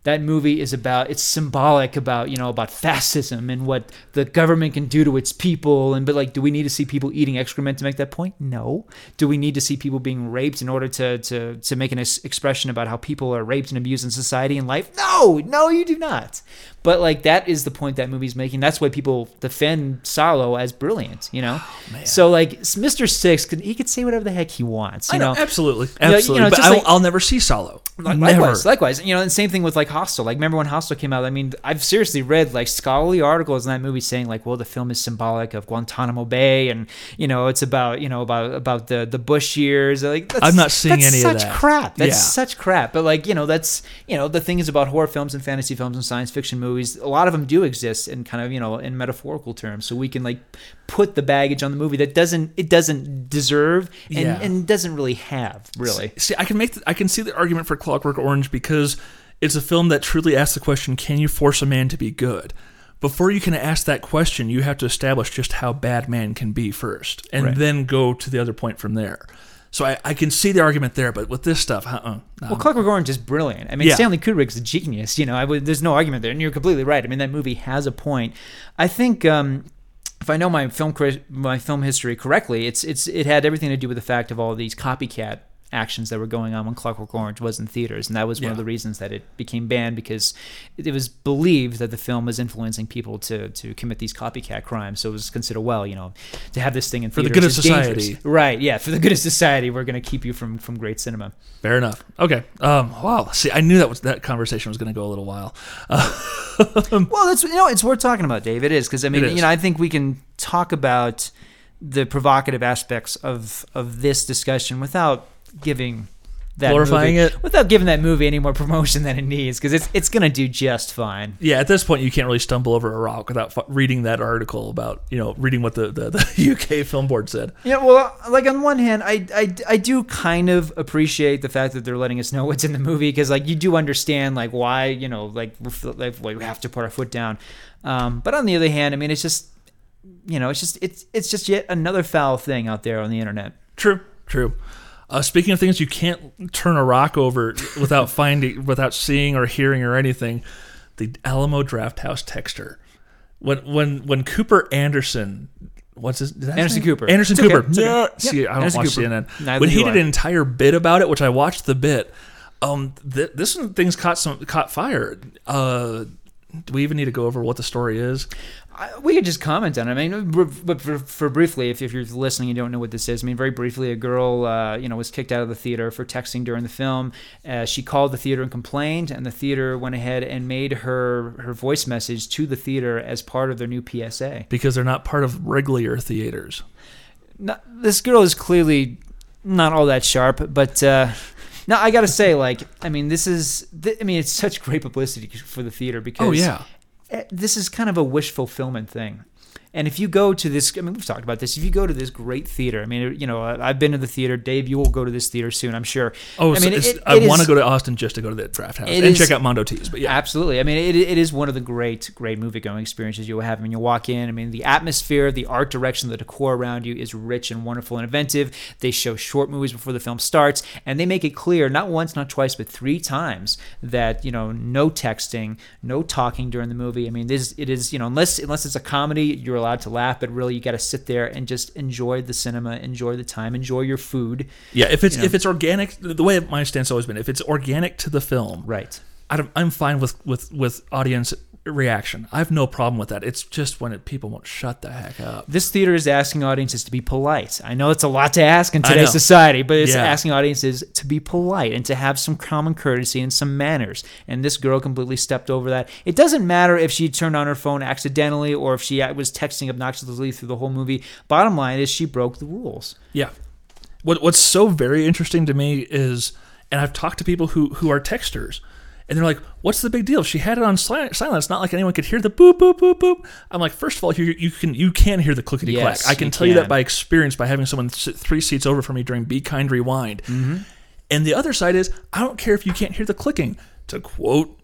That movie is about it's symbolic about you know about fascism and what the government can do to its people and but like do we need to see people eating excrement to make that point? No. Do we need to see people being raped in order to to to make an ex- expression about how people are raped and abused in society and life? No, no, you do not. But like that is the point that movie's making. That's why people defend Salò as brilliant. You know. Oh, so like Mr. Six, could he could say whatever the heck he wants. You I know, know. absolutely, know, you absolutely. know, but like- will never see Salò. Like. Likewise, likewise, you know, and same thing with like Hostel. Like, remember when Hostel came out? I mean, I've seriously read like scholarly articles in that movie saying like, well, the film is symbolic of Guantanamo Bay, and you know, it's about you know about about the the Bush years. Like, that's, I'm not seeing any of such that. crap. That's Yeah. such crap. But like, you know, that's you know, the thing is about horror films and fantasy films and science fiction movies. A lot of them do exist in kind of you know in metaphorical terms, so we can like put the baggage on the movie that doesn't it doesn't deserve and, Yeah. and doesn't really have really. See, I can make the, I can see the argument for Clockwork Orange because it's a film that truly asks the question: Can you force a man to be good? Before you can ask that question, you have to establish just how bad man can be first, and Right. then go to the other point from there. So I, I can see the argument there, but with this stuff, uh-uh, no. Well, Clockwork Orange is brilliant. I mean, Yeah. Stanley Kubrick's a genius. You know, I there's no argument there, and you're completely right. I mean, that movie has a point. I think um, if I know my film my film history correctly, it's it's it had everything to do with the fact of all these copycat actions that were going on when Clockwork Orange was in theaters, and that was one of the reasons that it became banned because it, was believed that the film was influencing people to to commit these copycat crimes. So it was considered well, you know, to have this thing in For the good of is dangerous. society. right? Yeah, for the good of society, we're going to keep you from from great cinema. fair enough. Okay. Um, wow. See, I knew that was that conversation was going to go a little while. Well, that's you know it's worth talking about, Dave. It is because I mean, you know, I think we can talk about the provocative aspects of of this discussion without giving that Glorifying movie, it? without giving that movie any more promotion than it needs because it's it's gonna do just fine. Yeah, at this point, you can't really stumble over a rock without f- reading that article about you know reading what the, the, the UK film board said. Yeah, well, like on one hand, I, I, I do kind of appreciate the fact that they're letting us know what's in the movie because like you do understand like why you know like like we have to put our foot down. Um, but on the other hand, I mean, it's just you know, it's just it's it's just yet another foul thing out there on the internet. True, true. Uh, speaking of things you can't turn a rock over without finding, without seeing or hearing or anything, the Alamo Drafthouse texture. When when when Cooper Anderson, what's his? his Anderson name? Cooper. Anderson It's okay, Cooper. okay. Yeah. Yep, See, I don't Anderson watch Cooper. CNN. Neither when he did I. an entire bit about it, which I watched the bit, um, th- this one things caught some caught fire. Uh, do we even need to go over what the story is? I, we could just comment on it. I mean, but for, for briefly, if, if you're listening, you don't know what this is. I mean, very briefly, a girl, uh, you know, was kicked out of the theater for texting during the film. Uh, she called the theater and complained, and the theater went ahead and made her her voice message to the theater as part of their new PSA. Because they're not part of regular theaters. This girl is clearly not all that sharp, but. Uh, no, I gotta say, like, I mean, this is, th- I mean, it's such great publicity for the theater because Oh yeah. Eh, this is kind of a wish fulfillment thing. And if you go to this, I mean, we've talked about this. If you go to this great theater, I mean, you know, I- I've been to the theater. Dave, you will go to this theater soon, I'm sure. Oh, I mean, it's- it- I it want to go to Austin just to go to the draft house and is- check out Mondo Tees. But yeah, Absolutely. I mean, it, it is one of the great, great movie going experiences you'll have. I mean, you walk in, I mean, the atmosphere, the art direction, the decor around you is rich and wonderful and inventive. They show short movies before the film starts, and they make it clear, not once, not twice, but three times, that, you know, no texting, no talking during the movie. I mean, this it is, you know, unless unless it's a comedy, you're allowed to laugh, but really you got to sit there and just enjoy the cinema, enjoy the time, enjoy your food. Yeah, if it's You know. if it's organic, the way my stance has always been, if it's organic to the film, Right. I'm fine with with with audience reaction. I have no problem with that. It's just when it, people won't shut the heck up. This theater is asking audiences to be polite. I know it's a lot to ask in today's society, but it's Yeah. asking audiences to be polite and to have some common courtesy and some manners. And this girl completely stepped over that. It doesn't matter if she turned on her phone accidentally or if she was texting obnoxiously through the whole movie. Bottom line is she broke the rules. Yeah. What What's so very interesting to me is, and I've talked to people who who are texters, and they're like, "What's the big deal? She had it on silent. It's not like anyone could hear the boop boop boop boop." I'm like, first of all, you you can you can hear the clickety clack. Yes, I can you tell you that can. by experience by having someone sit three seats over from me during Be Kind Rewind. Mm-hmm. And the other side is, I don't care if you can't hear the clicking. To quote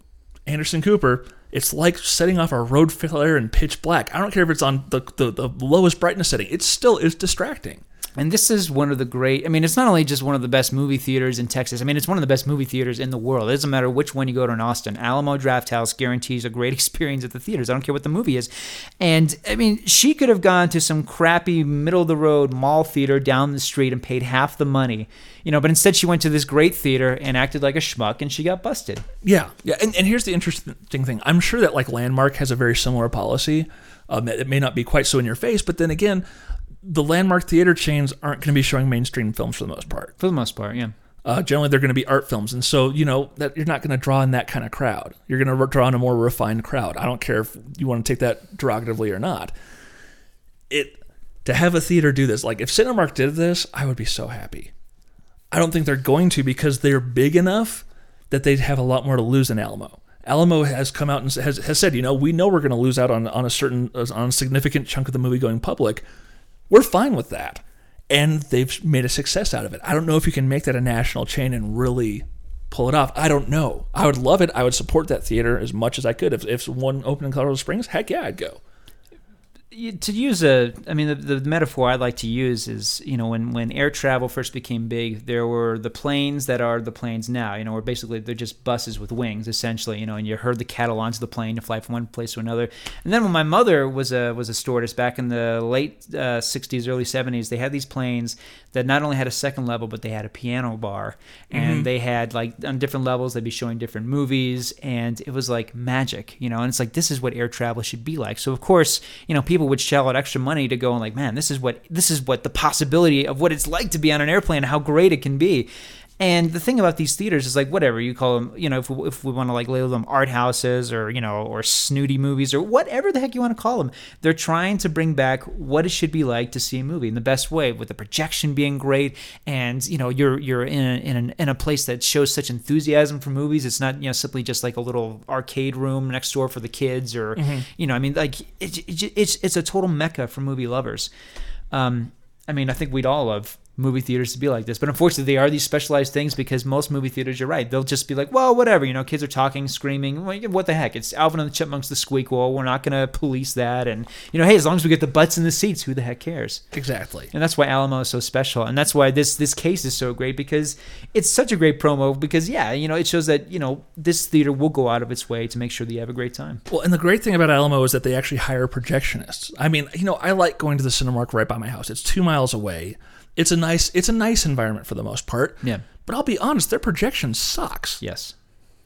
Anderson Cooper, it's like setting off a road flare in pitch black. I don't care if it's on the, the, the lowest brightness setting. It still is distracting. And this is one of the great. I mean, it's not only just one of the best movie theaters in Texas. I mean, it's one of the best movie theaters in the world. It doesn't matter which one you go to in Austin. Alamo Drafthouse guarantees a great experience at the theaters. I don't care what the movie is. And I mean, she could have gone to some crappy middle of the road mall theater down the street and paid half the money, you know. But instead, she went to this great theater and acted like a schmuck, and she got busted. Yeah, yeah, and, and here's the interesting thing. I'm sure that like Landmark has a very similar policy. Um, it may not be quite so in your face, but then again, the Landmark theater chains aren't going to be showing mainstream films for the most part. For the most part, yeah. Uh, generally, they're going to be art films, and so you know that you're not going to draw in that kind of crowd. You're going to draw in a more refined crowd. I don't care if you want to take that derogatively or not. It to have a theater do this, like if Cinemark did this, I would be so happy. I don't think they're going to because they're big enough that they'd have a lot more to lose in Alamo. Alamo has come out and has, has said, you know, we know we're going to lose out on, on a certain on a significant chunk of the movie going public. We're fine with that, and they've made a success out of it. I don't know if you can make that a national chain and really pull it off. I don't know. I would love it. I would support that theater as much as I could. If if one opened in Colorado Springs, heck yeah, I'd go. To use a i mean the, the metaphor i like to use is you know when when air travel first became big there were the planes that are the planes now you know where basically they're just buses with wings essentially you know and you heard the cattle onto the plane to fly from one place to another. And then when my mother was a was a stewardess back in the late uh, 60s early 70s they had these planes that not only had a second level but they had a piano bar. And they had like on different levels they'd be showing different movies and it was like magic you know and it's like this is what air travel should be like. So of course you know people would shell out extra money to go and like man this is what this is what the possibility of what it's like to be on an airplane how great it can be and the thing about these theaters is like whatever you call them, you know, if we, if we want to like label them art houses or you know or snooty movies or whatever the heck you want to call them, they're trying to bring back what it should be like to see a movie in the best way, with the projection being great, and you know you're you're in a, in, an, in a place that shows such enthusiasm for movies. It's not you know simply just like a little arcade room next door for the kids or you know I mean like it, it, it's it's a total mecca for movie lovers. Um, I mean, I think we'd all love movie theaters to be like this, but unfortunately, they are these specialized things because most movie theaters, you're right, they'll just be like, well, whatever, you know, kids are talking, screaming, what the heck? It's Alvin and the Chipmunks, the Squeakquel. We're not going to police that, and you know, hey, as long as we get the butts in the seats, who the heck cares? Exactly. And that's why Alamo is so special, and that's why this this case is so great because it's such a great promo. Because yeah, you know, it shows that you know this theater will go out of its way to make sure that you have a great time. Well, and the great thing about Alamo is that they actually hire projectionists. I mean, you know, I like going to the Cinemark right by my house. It's two miles away. It's a nice, it's a nice environment for the most part. Yeah. But I'll be honest, their projection sucks. Yes.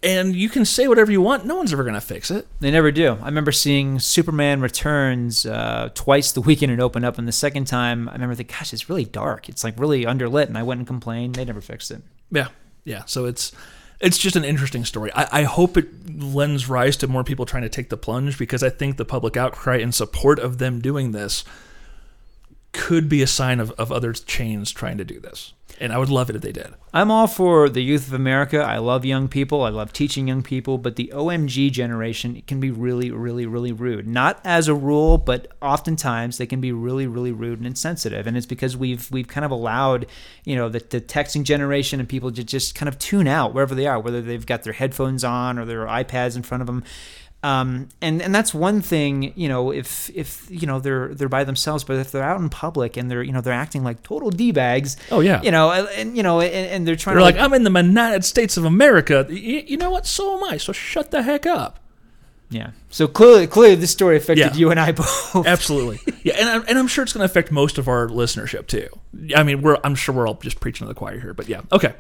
And you can say whatever you want. No one's ever going to fix it. They never do. I remember seeing Superman Returns uh, twice the weekend it opened up, and the second time I remember thinking, "Gosh, it's really dark. It's like really underlit." And I went and complained. They never fixed it. Yeah, yeah. So it's it's just an interesting story. I, I hope it lends rise to more people trying to take the plunge because I think the public outcry in support of them doing this could be a sign of, of other chains trying to do this. And I would love it if they did. I'm all for the youth of America. I love young people. I love teaching young people, but the OMG generation can be really, really, really rude. Not as a rule, but oftentimes they can be really, really rude and insensitive. And it's because we've we've kind of allowed, you know, the, the texting generation and people to just kind of tune out wherever they are, whether they've got their headphones on or their iPads in front of them. Um, and and that's one thing, you know, if if you know they're they're by themselves, but if they're out in public and they're you know they're acting like total d bags, Oh, yeah. you know, and, and you know, and, and they're trying They're to like, I'm in the United States of America. Y- You know what? So am I. So shut the heck up. Yeah. So clearly, clearly, this story affected Yeah. you and I both. Absolutely. Yeah, and I'm, and I'm sure it's going to affect most of our listenership too. I mean, we're I'm sure we're all just preaching to the choir here, but yeah. Okay.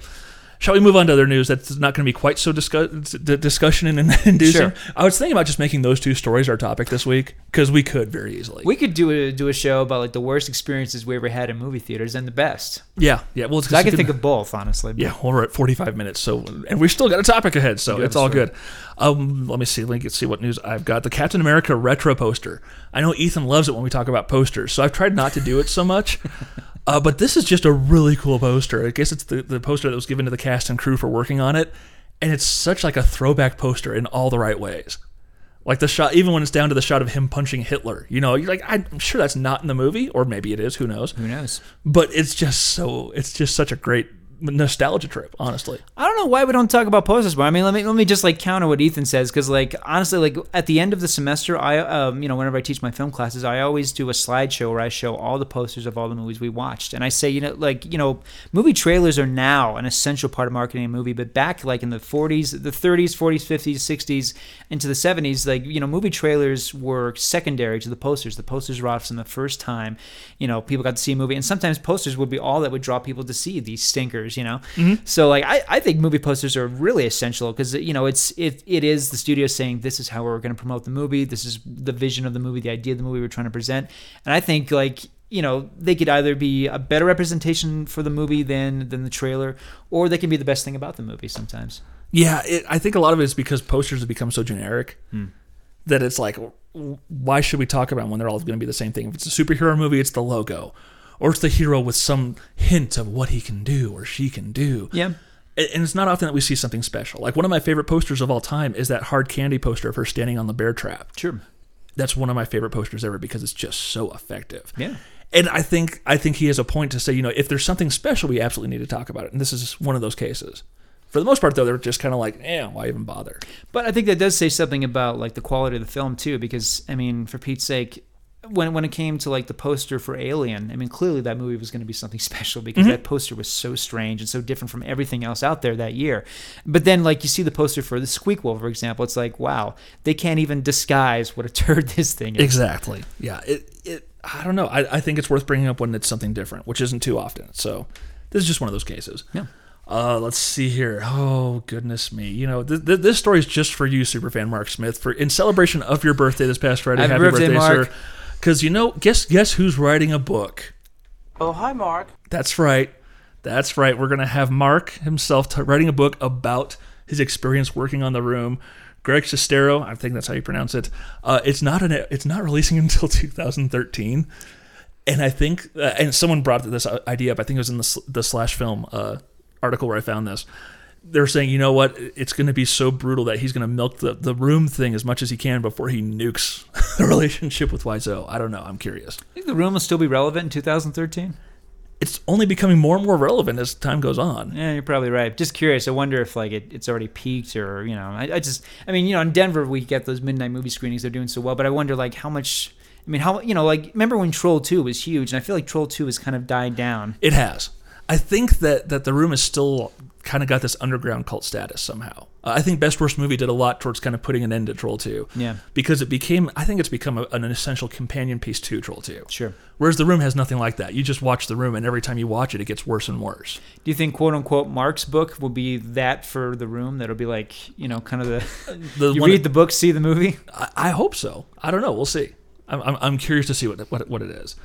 Shall we move on to other news that's not going to be quite so discuss, d- discussion and inducing? Sure. I was thinking about just making those two stories our topic this week because we could very easily. We could do a do a show about like the worst experiences we ever had in movie theaters and the best. yeah, yeah. Well, I can think of both, honestly. Yeah, well, we're at 45 minutes, so and we've still got a topic ahead, so it's all good. Um, let me see. Let me see what news I've got. The Captain America retro poster. I know Ethan loves it when we talk about posters, so I've tried not to do it so much. Uh, but this is just a really cool poster. I guess it's the, the poster that was given to the cast and crew for working on it, and it's such like a throwback poster in all the right ways. Like the shot, even when it's down to the shot of him punching Hitler, you know, you're like, I'm sure that's not in the movie, or maybe it is. Who knows? Who knows? But it's just so, it's just such a great nostalgia trip, honestly. I don't know why we don't talk about posters more. I mean, let me let me just like counter what Ethan says because like honestly, like at the end of the semester, I um you know whenever I teach my film classes, I always do a slideshow where I show all the posters of all the movies we watched, and I say you know like you know movie trailers are now an essential part of marketing a movie, but back like in the 40s, the 30s, 40s, 50s, 60s, into the 70s, like you know movie trailers were secondary to the posters. The posters were often the first time you know people got to see a movie, and sometimes posters would be all that would draw people to see these stinkers, you know. Mm-hmm. So like I, I think movie posters are really essential because you know it's it it is the studio saying this is how we're going to promote the movie, this is the vision of the movie, the idea of the movie we're trying to present, and I think like you know they could either be a better representation for the movie than than the trailer, or they can be the best thing about the movie sometimes. Yeah, it, I think a lot of it is because posters have become so generic hmm. that it's like, why should we talk about when they're all going to be the same thing? If it's a superhero movie, it's the logo, or it's the hero with some hint of what he can do or she can do. Yeah. And it's not often that we see something special. Like one of my favorite posters of all time is that hard candy poster of her standing on the bear trap. Sure. That's one of my favorite posters ever because it's just so effective. Yeah. And I think I think he has a point to say, you know, if there's something special, we absolutely need to talk about it. And this is one of those cases. For the most part, though, they're just kind of like, eh, why even bother? But I think that does say something about like the quality of the film too, because I mean, for Pete's sake, when when it came to like the poster for Alien, I mean, clearly that movie was going to be something special because that poster was so strange and so different from everything else out there that year. But then, like you see the poster for the Squeakquel, for example, it's like, wow, they can't even disguise what a turd this thing is. Exactly. Yeah. It. It. I don't know. I, I think it's worth bringing up when it's something different, which isn't too often. So this is just one of those cases. Yeah. Uh, let's see here. Oh goodness me! You know th- th- this story is just for you, superfan Mark Smith, for in celebration of your birthday this past Friday. Happy birthday, Mark. sir! Because you know, guess guess who's writing a book? Oh, hi, Mark. That's right. That's right. We're going to have Mark himself t- writing a book about his experience working on the room. Greg Sestero, I think that's how you pronounce it. Uh, it's not an. It's not releasing until 2013, and I think uh, and someone brought this idea up. I think it was in the the slash film uh, article where I found this. They're saying, you know what? It's going to be so brutal that he's going to milk the, the room thing as much as he can before he nukes the relationship with Wiseau. I don't know. I'm curious. I think the room will still be relevant in 2013. It's only becoming more and more relevant as time goes on. Yeah, you're probably right. Just curious. I wonder if like it, it's already peaked or you know. I, I just, I mean, you know, in Denver we get those midnight movie screenings. They're doing so well, but I wonder like how much. I mean, how you know, like remember when Troll Two was huge, and I feel like Troll Two has kind of died down. It has. I think that that the room is still kind of got this underground cult status somehow. Uh, I think Best Worst Movie did a lot towards kind of putting an end to Troll 2. Yeah. Because it became, I think it's become a, an essential companion piece to Troll 2. Sure. Whereas The Room has nothing like that. You just watch The Room, and every time you watch it, it gets worse and worse. Do you think quote unquote Mark's book will be that for the room? That'll be like you know, kind of the The you read the book, see the movie. I, I hope so. I don't know. We'll see. I'm, I'm, I'm curious to see what, what, what it is.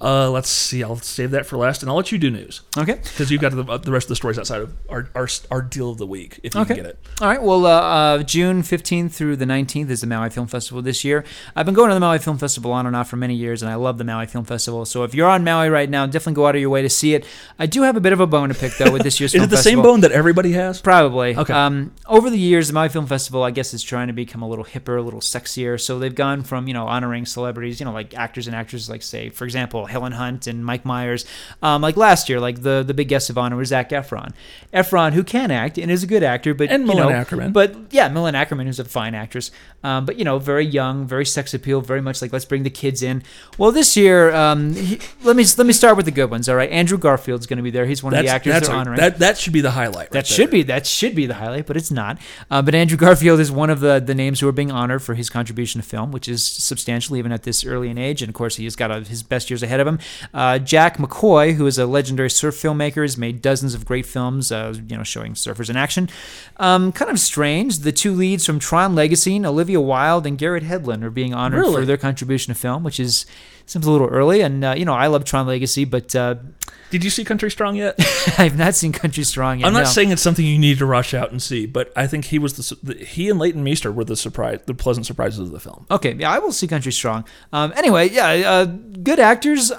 Uh, let's see. I'll save that for last, and I'll let you do news. Okay. Because you've got the, the rest of the stories outside of our, our, our deal of the week, if you Okay. can get it. All right. Well, uh, uh, June 15th through the 19th is the Maui Film Festival this year. I've been going to the Maui Film Festival on and off for many years, and I love the Maui Film Festival. So if you're on Maui right now, definitely go out of your way to see it. I do have a bit of a bone to pick, though, with this year's Is it the festival. same bone that everybody has? Probably. Okay. Um, over the years, the Maui Film Festival, I guess, is trying to become a little hipper, a little sexier. So they've gone from, you know, honoring celebrities, you know, like actors and actresses, like, say, for example, Helen Hunt and Mike Myers. Um, like last year, like the the big guest of honor was Zac Efron. Efron, who can act and is a good actor, but And you Malin know, Akerman. But yeah, Malin Akerman, who's a fine actress, um, but you know, very young, very sex appeal, very much like let's bring the kids in. Well, this year, um, he, let me let me start with the good ones. All right, Andrew Garfield's going to be there. He's one of the actors that's they're a- honoring. that that should be the highlight. Right That there. should be that should be the highlight, but it's not. Uh, but Andrew Garfield is one of the the names who are being honored for his contribution to film, which is substantial even at this early an age. And of course, he's got a, his best years ahead of him. Uh, Jack McCoy, who is a legendary surf filmmaker, has made dozens of great films, uh, you know, showing surfers in action. Um, kind of strange. The two leads from Tron Legacy, Olivia Wilde and Garrett Hedlund, are being honored Really? for their contribution to film, which is seems a little early. And uh, you know, I love Tron Legacy, but uh, Did you see Country Strong yet? I've not seen Country Strong yet. I'm not no. saying it's something you need to rush out and see, but I think he was the, the he and Leighton Meester were the surprise, the pleasant surprises of the film. Okay, yeah, I will see Country Strong. Um, anyway, yeah, uh, good actors,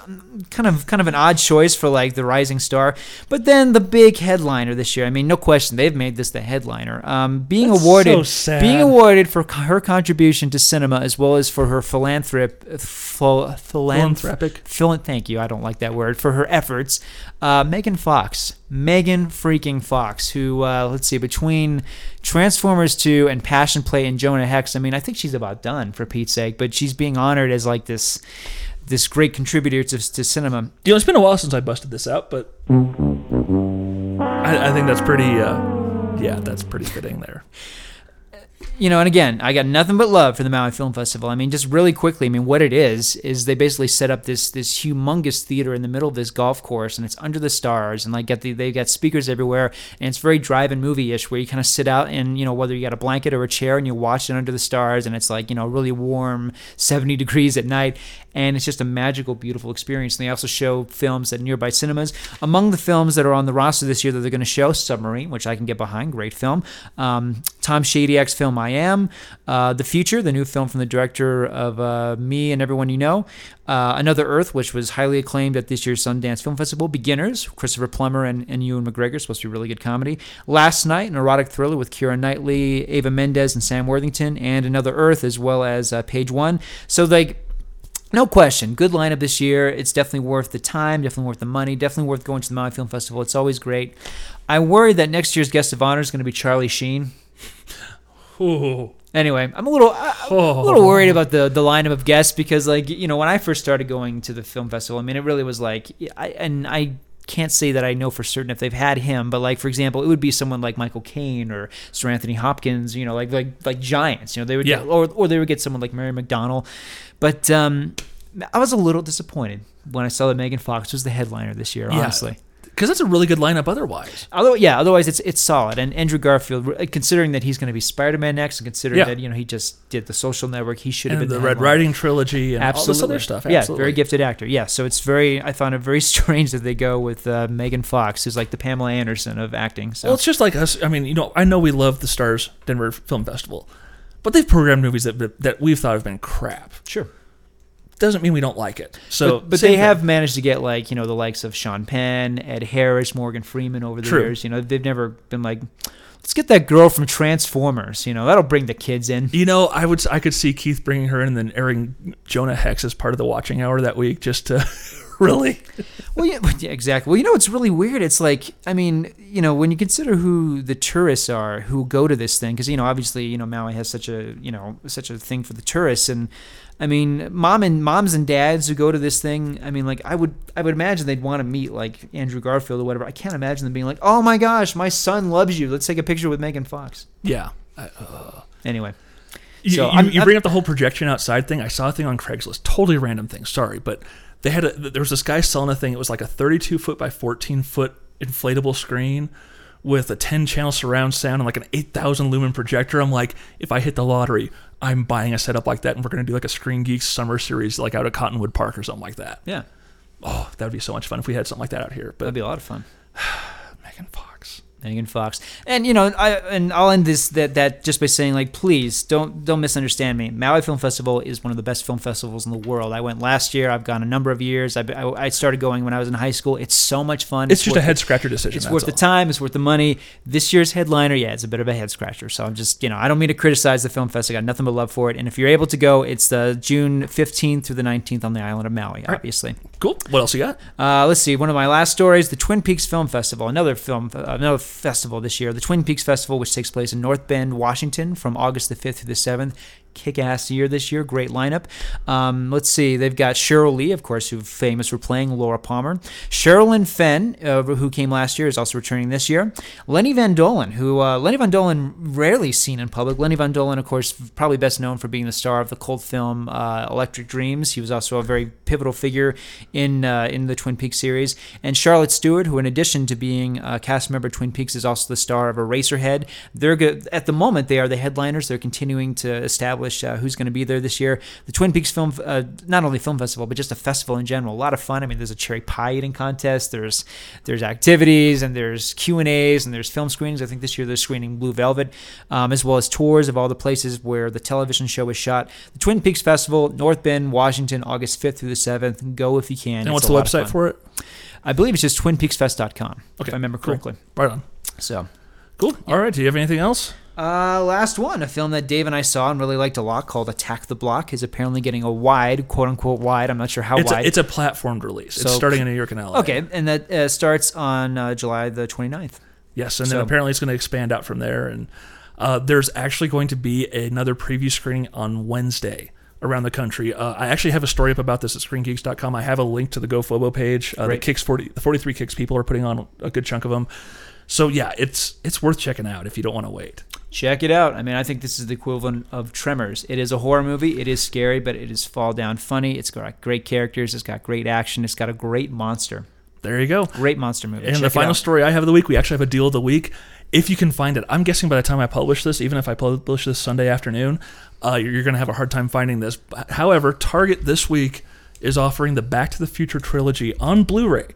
kind of kind of an odd choice for like the rising star. But then the big headliner this year. I mean, no question, they've made this the headliner. Um, being That's awarded, so sad. being awarded for her contribution to cinema as well as for her philanthrop, phil, philanth- Philanthropic. Philan- thank you. I don't like that word for her efforts. Uh, Megan Fox, Megan freaking Fox, who uh, let's see, between Transformers 2 and Passion Play and Jonah Hex, I mean, I think she's about done for Pete's sake. But she's being honored as like this this great contributor to, to cinema. You know, it's been a while since I busted this out, but I, I think that's pretty. Uh, yeah, that's pretty fitting there. you know, and again, I got nothing but love for the Maui Film Festival. I mean, just really quickly, I mean, what it is is they basically set up this this humongous theater in the middle of this golf course, and it's under the stars, and like get the they got speakers everywhere, and it's very drive-in movie-ish, where you kind of sit out and you know whether you got a blanket or a chair, and you watch it under the stars, and it's like you know really warm, seventy degrees at night, and it's just a magical, beautiful experience. And they also show films at nearby cinemas. Among the films that are on the roster this year that they're going to show, Submarine, which I can get behind, great film. Um, Tom Shadyac's film Am, uh, The Future, the new film from the director of uh, Me and Everyone You Know, uh, Another Earth, which was highly acclaimed at this year's Sundance Film Festival, Beginners, Christopher Plummer and, and Ewan McGregor, supposed to be really good comedy. Last Night, an erotic thriller with Keira Knightley, Eva Mendes, and Sam Worthington, and Another Earth, as well as uh, Page One. So, like, no question, good lineup this year. It's definitely worth the time, definitely worth the money, definitely worth going to the Maui Film Festival. It's always great. I worry that next year's guest of honor is going to be Charlie Sheen. Ooh. Anyway, I'm a little I'm a little worried about the the lineup of guests because like you know when I first started going to the film festival, I mean it really was like I and I can't say that I know for certain if they've had him, but like for example, it would be someone like Michael Caine or Sir Anthony Hopkins, you know, like like like giants, you know, they would Yeah. or or they would get someone like Mary McDonnell. But um I was a little disappointed when I saw that Megan Fox was the headliner this year, Yeah. honestly. Because that's a really good lineup otherwise. Although, yeah, otherwise it's it's solid. And Andrew Garfield, considering that he's going to be Spider-Man next, and considering Yeah. that you know he just did the Social Network, he should have been the the Red. Riding trilogy and all this other stuff. Yeah, Absolutely. very gifted actor. Yeah, so it's very. I found it very strange that they go with uh, Megan Fox, who's like the Pamela Anderson of acting. So Well, it's just like us. I mean, you know, I know we love the Starz Denver Film Festival, but they've programmed movies that that we've thought have been crap. sure. Doesn't mean we don't like it. So, but, but they thing. have managed to get like you know the likes of Sean Penn, Ed Harris, Morgan Freeman over the True. years. You know they've never been like, let's get that girl from Transformers. You know that'll bring the kids in. You know, I would I could see Keith bringing her in and then airing Jonah Hex as part of the watching hour that week just to really. Well, yeah, yeah, exactly. Well, you know, it's really weird. It's like, I mean, you know, when you consider who the tourists are who go to this thing, because you know, obviously, you know, Maui has such a, you know, such a thing for the tourists, and I mean, mom and moms and dads who go to this thing. I mean, like, I would, I would imagine they'd want to meet like Andrew Garfield or whatever. I can't imagine them being like, oh my gosh, my son loves you. Let's take a picture with Megan Fox. Yeah. Uh, anyway, You, So you, I'm- you bring up the whole projection outside thing. I saw a thing on Craigslist, totally random thing. Sorry, but they had a there was this guy selling a thing. It was like a 32 foot by 14 foot inflatable screen with a 10 channel surround sound and like an 8,000 lumen projector. I'm like, if I hit the lottery, I'm buying a setup like that, and we're gonna do like a Screen Geeks summer series, like out at Cottonwood Park or something like that. yeah, Oh, that would be so much fun if we had something like that out here. But that'd be a lot of fun. Megan Fox. Megan Fox. And you know, I and I'll end this that that just by saying like, please don't don't misunderstand me. Maui Film Festival is one of the best film festivals in the world. I went last year. I've gone a number of years. I, I, I started going when I was in high school. It's so much fun. It's, just a head scratcher decision. It's worth the time. It's worth the money. This year's headliner, yeah, it's a bit of a head scratcher. So I'm just, you know, I don't mean to criticize the film fest. I got nothing but love for it. And if you're able to go, it's the June 15th through the 19th on the island of Maui, obviously. Cool. What else you got? Uh, let's see. One of my last stories: the Twin Peaks Film Festival, another film, uh, another festival this year. The Twin Peaks Festival, which takes place in North Bend, Washington, from August the fifth through the seventh. Kick-ass year this year. Great lineup. Um, let's see. They've got Sheryl Lee, of course, who's famous for playing Laura Palmer. Sherilyn Fenn, uh, who came last year, is also returning this year. Lenny Von Dohlen, who uh, Lenny Von Dohlen rarely seen in public. Lenny Von Dohlen, of course, probably best known for being the star of the cult film uh, Electric Dreams. He was also a very pivotal figure in uh, in the Twin Peaks series. And Charlotte Stewart, who in addition to being a cast member of Twin Peaks, is also the star of Eraserhead. They're good at the moment. They are the headliners. They're continuing to establish uh, who's going to be there this year. The Twin Peaks Film, uh, not only film festival, but just a festival in general. A lot of fun. I mean, there's a cherry pie eating contest. There's there's activities and there's Q and A's and there's film screenings. I think this year they're screening Blue Velvet, um, as well as tours of all the places where the television show was shot. The Twin Peaks Festival, North Bend, Washington, August 5th through the 7th. Go if you can. And It's what's the website for it? I believe it's just twinpeaksfest.com, if I remember cool. correctly. Right on. So. Cool. All right. Do you have anything else? Uh, last one, a film that Dave and I saw and really liked a lot called Attack the Block is apparently getting a wide, quote unquote wide. I'm not sure how It's wide. a, it's a platformed release. it's starting in New York and LA. okay, and that uh, starts on uh, July the 29th. Yes, and then apparently it's going to expand out from there. And uh, there's actually going to be another preview screening on Wednesday around the country. Uh, I actually have a story up about this at ScreenGeeks.com. I have a link to the GoFobo page. Uh, the Kicks 40, the 43 Kicks people are putting on a good chunk of them. So yeah, it's it's worth checking out if you don't want to wait. Check it out. I mean, I think this is the equivalent of Tremors. It is a horror movie. It is scary, but it is fall down funny. It's got great characters. It's got great action. It's got a great monster. There you go. Great monster movie. And Check the final out. story I have of the week, we actually have a deal of the week. If you can find it, I'm guessing by the time I publish this, even if I publish this Sunday afternoon, uh, you're, you're going to have a hard time finding this. However, Target this week is offering the Back to the Future trilogy on Blu-ray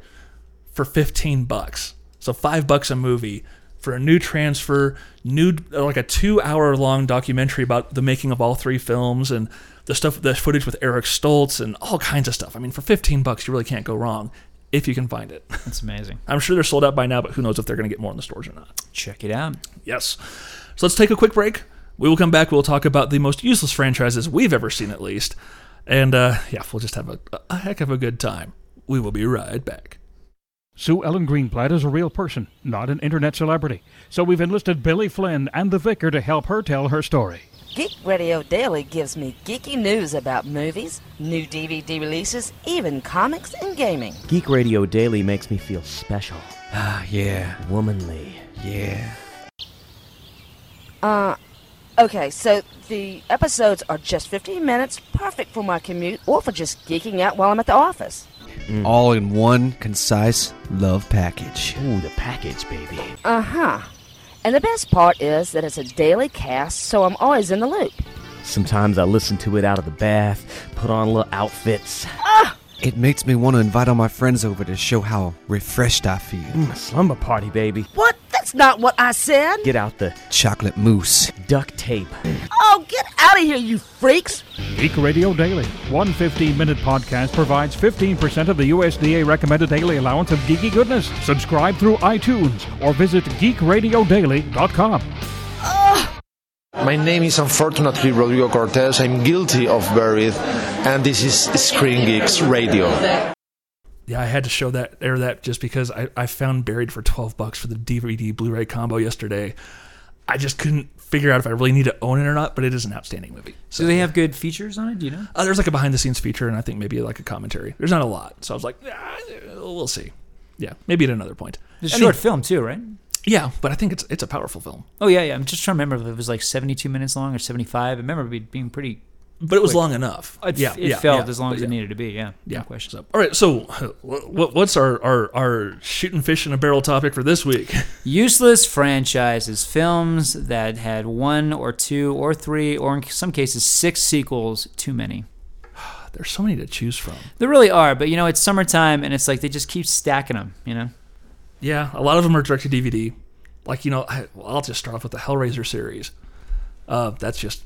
for 15 bucks. So five bucks a movie for a new transfer, new like a two-hour long documentary about the making of all three films and the stuff, the footage with Eric Stoltz and all kinds of stuff. I mean, for 15 bucks, you really can't go wrong if you can find it. That's amazing. I'm sure they're sold out by now, but who knows if they're going to get more in the stores or not. Check it out. Yes. So let's take a quick break. We will come back. We'll talk about the most useless franchises we've ever seen, at least. And uh, yeah, we'll just have a, a heck of a good time. We will be right back. Sue Ellen Greenblatt is a real person, not an internet celebrity. So we've enlisted Billy Flynn and the vicar to help her tell her story. Geek Radio Daily gives me geeky news about movies, new DVD releases, even comics and gaming. Geek Radio Daily makes me feel special, Ah, yeah, womanly. yeah. Uh, okay, so the episodes are just 15 minutes, perfect for my commute or for just geeking out while I'm at the office. All in one concise love package. Ooh, the package, baby. Uh huh. And the best part is that it's a daily cast, so I'm always in the loop. Sometimes I listen to it out of the bath, put on little outfits. Ah! It makes me want to invite all my friends over to show how refreshed I feel. Mm, a slumber party, baby. What? That's not what I said! Get out the Chocolate mousse. duct tape. Oh, get out of here, you freaks! Geek Radio Daily. One 15 minute podcast provides 15% of the USDA recommended daily allowance of geeky goodness. Subscribe through iTunes or visit geekradiodaily.com. My name is unfortunately Rodrigo Cortés. I'm guilty of buried, and this is Screen Geeks Radio. Yeah, I had to show that air that just because I, I found buried for 12 bucks for the DVD Blu-ray combo yesterday. I just couldn't figure out if I really need to own it or not, but it is an outstanding movie. So they have good features on it. Do you know? Uh, there's like a behind the scenes feature, and I think maybe like a commentary. There's not a lot, so I was like, ah, we'll see. Yeah, maybe at another point. It's a short film too, right? Yeah, but I think it's it's a powerful film. Oh yeah, yeah. I'm just trying to remember if it was like 72 minutes long or 75. I remember it being pretty. But it was Quick. long enough. It, yeah, it yeah, felt yeah, as long but as it needed to be. Yeah, Yeah. no question. So, all right. So, what, what's our, our our shooting fish in a barrel topic for this week? Useless franchises, films that had one or two or three or in some cases six sequels. Too many. There's so many to choose from. There really are, but you know it's summertime and it's like they just keep stacking them. You know. Yeah, a lot of them are direct to DVD. Like you know, I, well, I'll just start off with the Hellraiser series. Uh, that's just.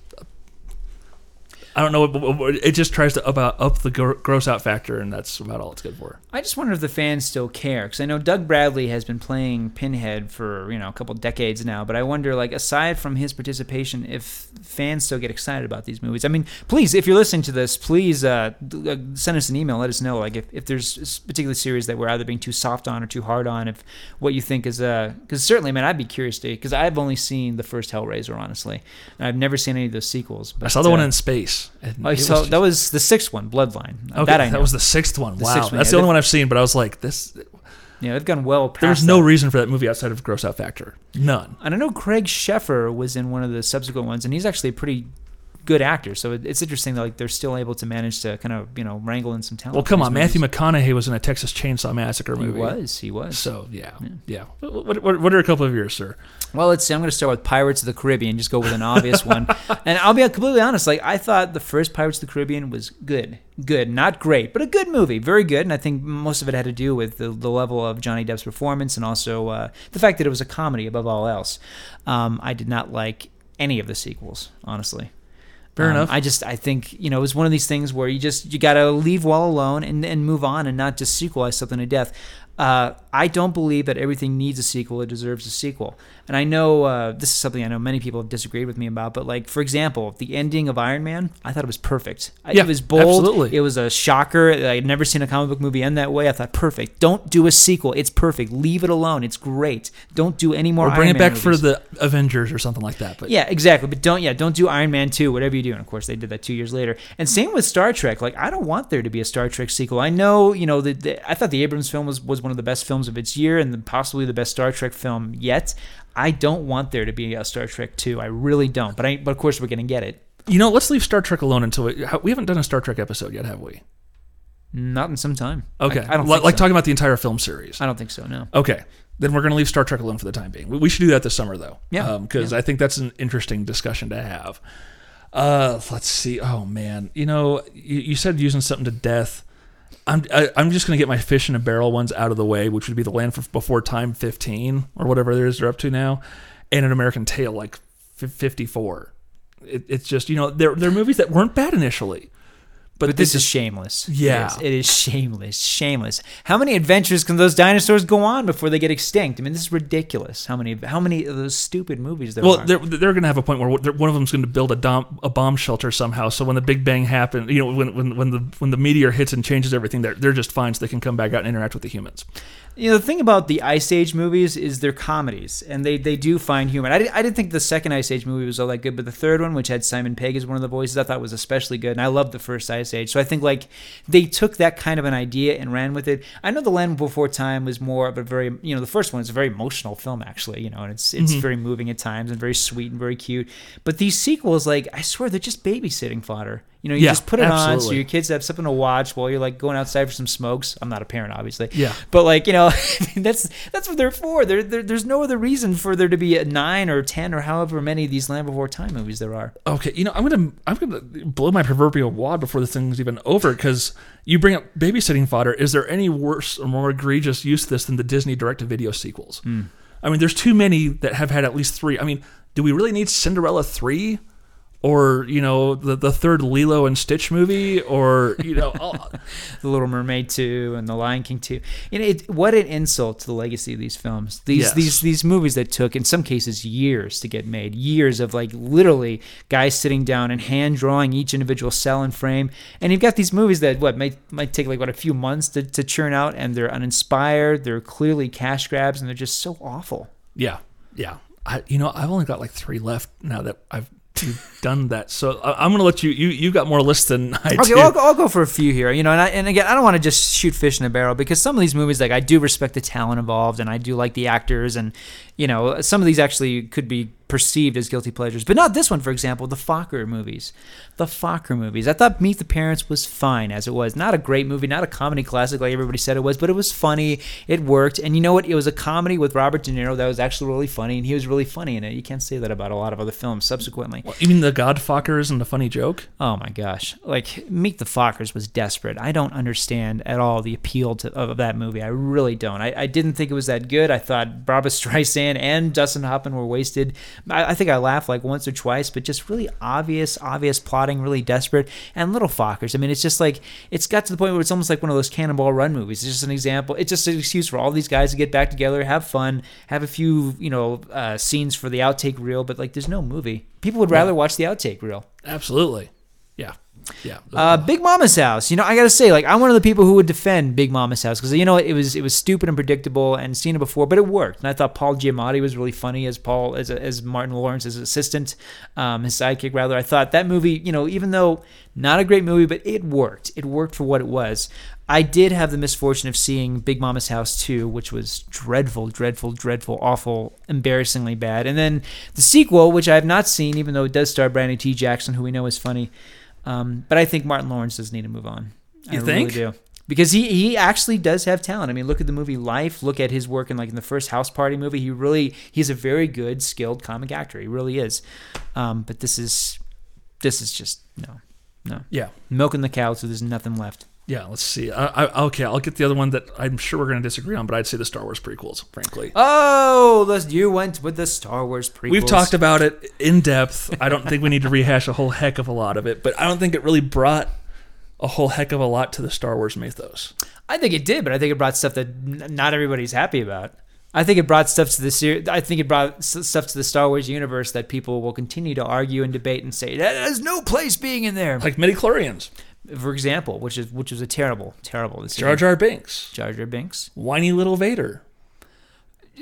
I don't know. It just tries to up, out, up the gross out factor, and that's about all it's good for. I just wonder if the fans still care because I know Doug Bradley has been playing Pinhead for you know a couple decades now, but I wonder like aside from his participation, if fans still get excited about these movies. I mean, please, if you're listening to this, please uh, uh, send us an email. Let us know like if, if there's particular series that we're either being too soft on or too hard on. If what you think is uh because certainly, man, I'd be curious to because I've only seen the first Hellraiser honestly, and I've never seen any of those sequels. But, I saw the one uh, in space. And it so was that was the sixth one, Bloodline. Okay, that I know. was the sixth one. The wow, sixth one, that's yeah, the only one I've seen. But I was like, this. yeah, they've gone well past. There's no that. reason for that movie outside of gross out factor. None. And I know Craig Sheffer was in one of the subsequent ones, and he's actually a pretty good actors. So it- it's interesting that like they're still able to manage to kind of you know wrangle in some talent. Well, come on, these Matthew. McConaughey was in a Texas Chainsaw Massacre movie. He was. He was. So yeah, yeah. What, what, what are a couple of yours, sir? Well, let's see. I'm going to start with Pirates of the Caribbean. Just go with an obvious one. And I'll be completely honest. Like I thought the first Pirates of the Caribbean was good, good, not great, but a good movie, very good. And I think most of it had to do with the, the level of Johnny Depp's performance and also uh, the fact that it was a comedy above all else. Um, I did not like any of the sequels, honestly. Fair Um, enough. I just I think you know it was one of these things where you just you gotta leave well alone and and move on and not just sequelize something to death. Uh, I don't believe that everything needs a sequel; it deserves a sequel. And I know uh, this is something I know many people have disagreed with me about. But like for example, the ending of Iron Man, I thought it was perfect. Yeah, it was bold. absolutely. It was a shocker. I had never seen a comic book movie end that way. I thought perfect. Don't do a sequel. It's perfect. Leave it alone. It's great. Don't do any more. Or bring Iron it Man back for the Avengers or something like that. But Yeah, exactly. But don't yeah, don't do Iron Man 2, whatever you do. And of course they did that 2 years later. And same with Star Trek. Like I don't want there to be a Star Trek sequel. I know, you know, the, the I thought the Abrams film was was one of the best films of its year and the, possibly the best Star Trek film yet. I don't want there to be a Star Trek 2. I really don't. But I but of course we're going to get it. you know, let's leave Star Trek alone until we, we haven't done a Star Trek episode yet, have we? Not in some time. Okay, I, I don't like, think like so. talking about the entire film series. I don't think so. No. Okay, then we're going to leave Star Trek alone for the time being. We, we should do that this summer, though. Yeah, because yeah. I think that's an interesting discussion to have. Uh, let's see. Oh man, you know, you, you said using something to death. I'm I, I'm just going to get my fish in a barrel ones out of the way, which would be the Land for Before Time 15 or whatever it is they're up to now, and an American Tail like f- 54. It, it's just you know they're they're movies that weren't bad initially, but, But this is shameless. Yeah. It is, it is shameless. Shameless. How many adventures can those dinosaurs go on before they get extinct? I mean, this is ridiculous. How many how many of those stupid movies there Well, are? they're, they're going to have a point where one of them's going to build a, dom, a bomb shelter somehow. So when the Big Bang happens, you know, when, when, when the when the meteor hits and changes everything, they're they're just fine, so they can come back out and interact with the humans. You know, the thing about the Ice Age movies is they're comedies, and they, they do find humor. I, did, I didn't think the second Ice Age movie was all that good, but the third one, which had Simon Pegg as one of the voices, I thought was especially good, and I loved the first Ice Age. So I think like they took that kind of an idea and ran with it. I know The Land Before Time was more of a very you know the first one is a very emotional film actually, you know, and it's it's mm-hmm. very moving at times and very sweet and very cute. But these sequels, like I swear, they're just babysitting fodder. You know, you Yeah, just put it on so your kids have something to watch while you're like going outside for some smokes. I'm not a parent, obviously. Yeah. But like you know, that's that's what they're for. There, there, there's no other reason for there to be a nine or ten or however many of these Land Before Time movies there are. Okay, you know, I'm gonna I'm gonna blow my proverbial wad before this thing's even over because you bring up babysitting fodder. Is there any worse or more egregious use of this than the Disney direct-to-video sequels? Hmm. I mean, there's too many that have had at least three. I mean, do we really need Cinderella three? Or you know the the third Lilo and Stitch movie, or you know, all- The Little Mermaid two and The Lion King two. You know, it, what an insult to the legacy of these films. These Yes. these these movies that took in some cases years to get made, years of like literally guys sitting down and hand drawing each individual cell and frame. And you've got these movies that what might might take like what a few months to, to churn out, and they're uninspired. They're clearly cash grabs, and they're just so awful. Yeah, yeah. I, you know, I've only got like three left now that I've done that. So I, I'm going to let you. You you got more lists than I Okay, do. well, I'll, go- I'll go for a few here. You know, and, I, and again, I don't want to just shoot fish in a barrel because some of these movies, like I do respect the talent involved, and I do like the actors, and you know, some of these actually could be perceived as guilty pleasures, but not this one, for example, the Focker movies. The Focker movies. I thought Meet the Parents was fine as it was. Not a great movie, not a comedy classic like everybody said it was, but it was funny. It worked. And you know what? It was a comedy with Robert De Niro that was actually really funny, and he was really funny in it. You can't say that about a lot of other films subsequently. You mean the Godfocker isn't a funny joke? Oh my gosh. Like Meet the Fockers was desperate. I don't understand at all the appeal to, of that movie. I really don't. I, I didn't think it was that good. I thought Barbara Streisand and Dustin Hoffman were wasted. I, I think I laughed like once or twice, but just really obvious, obvious plotting, really desperate. And Little Fockers. I mean, it's just like, it's got to the point where it's almost like one of those Cannonball Run movies. It's just an example. It's just an excuse for all these guys to get back together, have fun, have a few, you know, uh, scenes for the outtake reel, but like there's no movie. People would rather watch the outtake reel. Absolutely. Yeah. Yeah. Uh, Big Mama's house. You know, I gotta say, like, I'm one of the people who would defend Big Mama's house because you know it was it was stupid and predictable and seen it before, but it worked. And I thought Paul Giamatti was really funny as Paul as as Martin Lawrence's assistant, um, his sidekick rather. I thought that movie, you know, even though not a great movie, but it worked. It worked for what it was. I did have the misfortune of seeing Big Mama's House 2, which was dreadful, dreadful, dreadful, awful, embarrassingly bad. And then the sequel, which I have not seen, even though it does star Brandon T. Jackson, who we know is funny. Um, but I think Martin Lawrence does need to move on. I You think? Really do. Because he, he actually does have talent. I mean, look at the movie Life. Look at his work in like in the first House Party movie. He really he's a very good, skilled comic actor. He really is. Um, but this is this is just no, no yeah. milking the cow so there's nothing left. Yeah. Let's see. I, I, okay. I'll get the other one that I'm sure we're going to disagree on, but I'd say the Star Wars prequels, frankly. Oh, the, you went with the Star Wars prequels. We've talked about it in depth. I don't think we need to rehash a whole heck of a lot of it, but I don't think it really brought a whole heck of a lot to the Star Wars mythos. I think it did, but I think it brought stuff that n- not everybody's happy about. I think it brought stuff to the ser- I think it brought s- stuff to the Star Wars universe that people will continue to argue and debate and say that has no place being in there. Like midichlorians, For example, which is which was a terrible, terrible decision. Jar Jar Binks, Jar Jar Binks, whiny little Vader,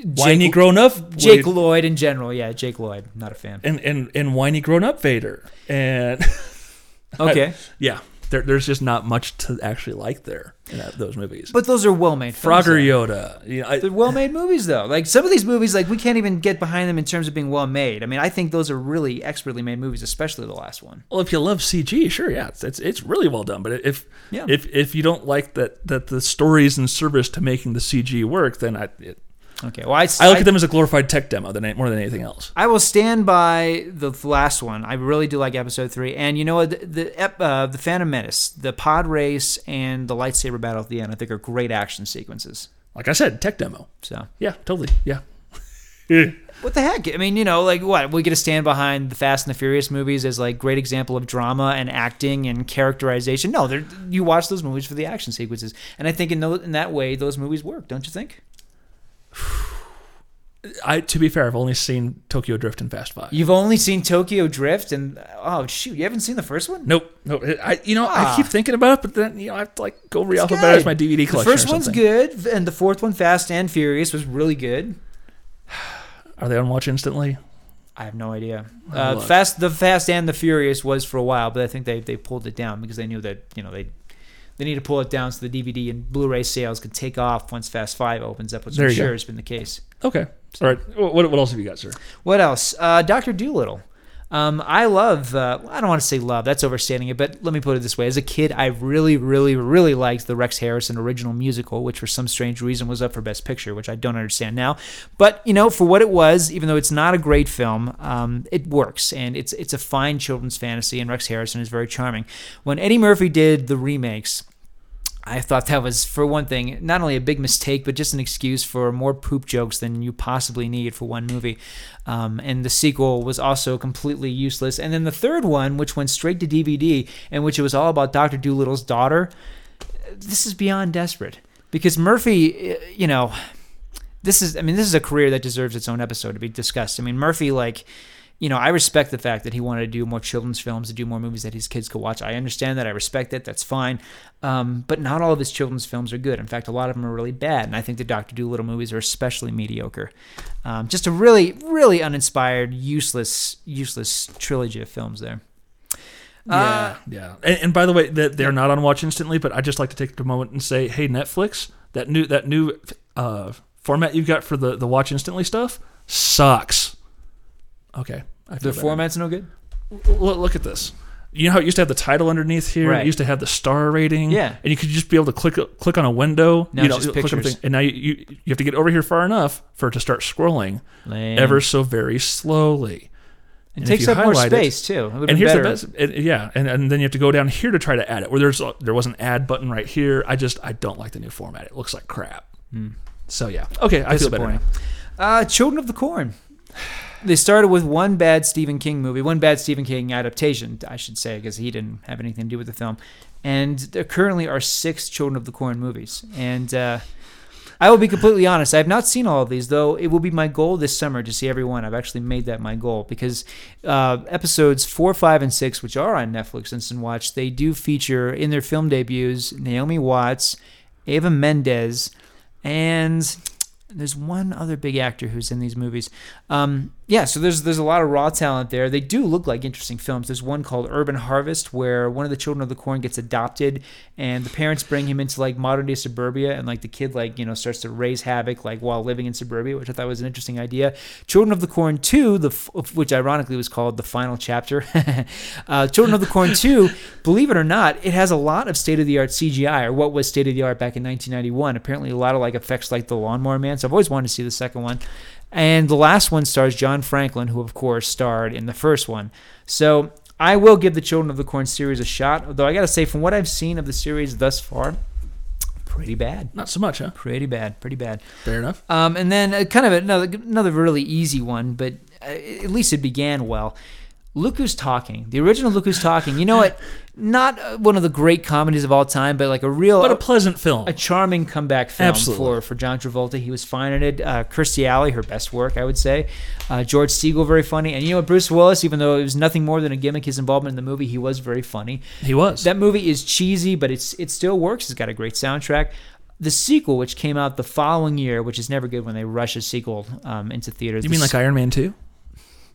whiny grown up Jake Wade- Lloyd in general. Yeah, Jake Lloyd, not a fan. and, and and whiny grown up Vader, and Okay, yeah, there, there's just not much to actually like there in that, those movies. but those are well made. Frogger Yoda, you know, I, They're well made movies though. Like some of these movies, like we can't even get behind them in terms of being well made. I mean, I think those are really expertly made movies, especially the last one. Well, if you love CG, sure, yeah, it's it's, it's really well done. But if Yeah. if if you don't like that that the story's in service to making the CG work, then I it, Okay, well, I, I look at them as a glorified tech demo than more than anything else. I will stand by the last one. I really do like episode three, and you know what? The the, uh, the Phantom Menace, the pod race, and the lightsaber battle at the end. I think are great action sequences. Like I said, tech demo. So Yeah, totally. Yeah. what the heck? I mean, you know, like what we get to stand behind the Fast and the Furious movies as like great example of drama and acting and characterization. No, they're, you watch those movies for the action sequences, and I think in tho- in that way those movies work. Don't you think? I to be fair, I've only seen Tokyo Drift and Fast Five. You've only seen Tokyo Drift, and oh shoot, you haven't seen the first one. Nope, nope. I you know I Ah. keep thinking about it, but then you know I have to like go re-alphabetize my DVD collection. The first one's good, and the fourth one, Fast and Furious, was really good. Are they on Watch Instantly? I have no idea. Uh. Fast, the Fast and the Furious was for a while, but I think they they pulled it down because they knew that you know they they need to pull it down so the DVD and Blu-ray sales can take off once Fast Five opens up, which There I'm you go. sure has been the case. Okay. All right. What what else have you got, sir? What else? Uh, Doctor Dolittle. Um, I love. Uh, I don't want to say love. That's overstating it. But let me put it this way: as a kid, I really, really, really liked the Rex Harrison original musical, which for some strange reason was up for Best Picture, which I don't understand now. But you know, for what it was, even though it's not a great film, um, it works, and it's it's a fine children's fantasy. And Rex Harrison is very charming. When Eddie Murphy did the remakes. I thought that was, for one thing, not only a big mistake, but just an excuse for more poop jokes than you possibly need for one movie. Um, and the sequel was also completely useless. And then the third one, which went straight to DVD, and which it was all about Dr. Dolittle's daughter, this is beyond desperate. Because Murphy, uh, you know, this is, I mean, this is a career that deserves its own episode to be discussed. I mean, Murphy, like, you know, I respect the fact that he wanted to do more children's films, to do more movies that his kids could watch. I understand that. I respect it. That's fine. Um, but not all of his children's films are good. In fact, a lot of them are really bad. And I think the Doctor Dolittle movies are especially mediocre. Um, just a really, really uninspired, useless, useless trilogy of films there. Uh, Yeah, yeah. And, and by the way, that they're not on Watch Instantly, but I just like to take a moment and say, hey, Netflix, that new that new uh, format you've got for the the Watch Instantly stuff sucks. Okay. The better. format's no good. L- look at this. You know how it used to have the title underneath here? Right. It used to have the star rating. Yeah. And you could just be able to click click on a window. Now you it's know, just click on a pictures. and now you, you you have to get over here far enough for it to start scrolling Lame. ever so very slowly. It and takes up more it- space too. It would've And here's better. the best, it, yeah, and, and then you have to go down here to try to add it. Where there's a- there was an add button right here. I just I don't like the new format. It looks like crap. So yeah, okay, I feel better. Uh, Children of the Corn. They started with one bad Stephen King movie, one bad Stephen King adaptation, I should say, because he didn't have anything to do with the film. And there currently are six Children of the Corn movies. And uh, I will be completely honest, I have not seen all of these, though it will be my goal this summer to see every one. I've actually made that my goal because uh, episodes four, five, and six, which are on Netflix Instant Watch, they do feature in their film debuts Naomi Watts, Eva Mendes, and there's one other big actor who's in these movies. Um, yeah, so there's there's a lot of raw talent there. They do look like interesting films. There's one called Urban Harvest where one of the children of the corn gets adopted, and the parents bring him into like modern day suburbia, and like the kid like you know starts to raise havoc like while living in suburbia, which I thought was an interesting idea. Children of the Corn Two, the which ironically was called the final chapter. uh, Children of the Corn Two, believe it or not, it has a lot of state of the art CGI or what was state of the art back in 1991. Apparently, a lot of like effects like the Lawnmower Man. So I've always wanted to see the second one. And the last one stars John Franklin, who of course starred in the first one. So I will give the Children of the Corn series a shot. Although I gotta say, from what I've seen of the series thus far, pretty bad. Not so much, huh? Pretty bad. Pretty bad. Fair enough. Um, and then uh, kind of another another really easy one, but uh, at least it began well. Look Who's Talking. The original Look Who's Talking. You know what? Not uh, one of the great comedies of all time, but like a real But a pleasant film. a charming comeback film Absolutely. for for John Travolta. He was fine in it. Uh, Kirstie Alley, her best work, I would say. Uh, George Segal, very funny. And you know what? Bruce Willis, even though it was nothing more than a gimmick, his involvement in the movie, he was very funny. he was. That movie is cheesy, but it's it still works. It's got a great soundtrack. The sequel, which came out the following year, which is never good when they rush a sequel um, into theaters. you mean like Iron Man 2?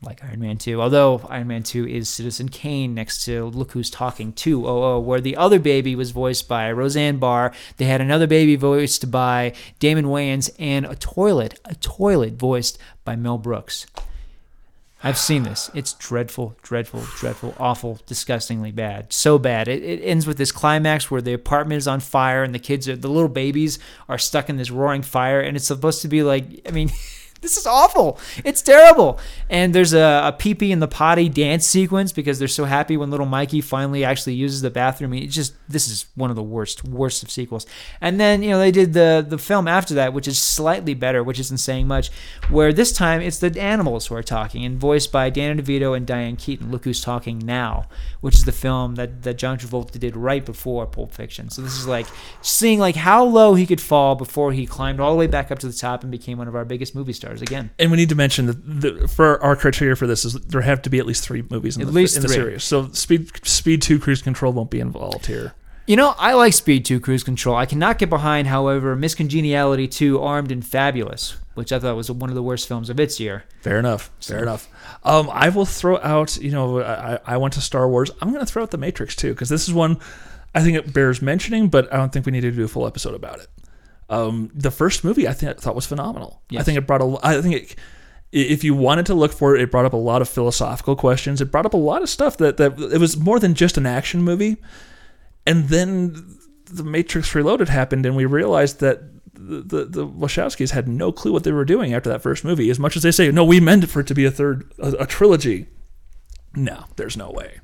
Like Iron Man 2. Although Iron Man 2 is Citizen Kane next to Look Who's Talking 200, where the other baby was voiced by Roseanne Barr. They had another baby voiced by Damon Wayans and a toilet, a toilet voiced by Mel Brooks. I've seen this. It's dreadful, dreadful, dreadful, awful, disgustingly bad. So bad. It, it ends with this climax where the apartment is on fire and the kids are, the little babies are stuck in this roaring fire. And it's supposed to be like, I mean, this is awful. It's terrible. And there's a, a pee pee in the potty dance sequence because they're so happy when little Mikey finally actually uses the bathroom. It's just, this is one of the worst, worst of sequels. And then, you know, they did the, the film after that, which is slightly better, which isn't saying much, where this time it's the animals who are talking and voiced by Danny DeVito and Diane Keaton. Look who's talking now, which is the film that, that John Travolta did right before Pulp Fiction. So this is like seeing like how low he could fall before he climbed all the way back up to the top and became one of our biggest movie stars again. And we need to mention that the, for our criteria for this is there have to be at least three movies in, At the, least in the series. So Speed Speed Two Cruise Control won't be involved here. You know, I like Speed 2 Cruise Control. I cannot get behind, however, Miss Congeniality 2 Armed and Fabulous, which I thought was one of the worst films of its year. Fair enough. Fair enough. Um, I will throw out. You know, I, I went to Star Wars. I'm going to throw out the Matrix too because this is one I think it bears mentioning, but I don't think we need to do a full episode about it. Um, the first movie I think I thought was phenomenal. I think it brought a. I think it, if you wanted to look for it, it brought up a lot of philosophical questions. It brought up a lot of stuff that that it was more than just an action movie. And then the Matrix Reloaded happened, and we realized that the, the, the Wachowskis had no clue what they were doing after that first movie. As much as they say, no, we meant it for it to be a third, a, a trilogy. No, there's no way.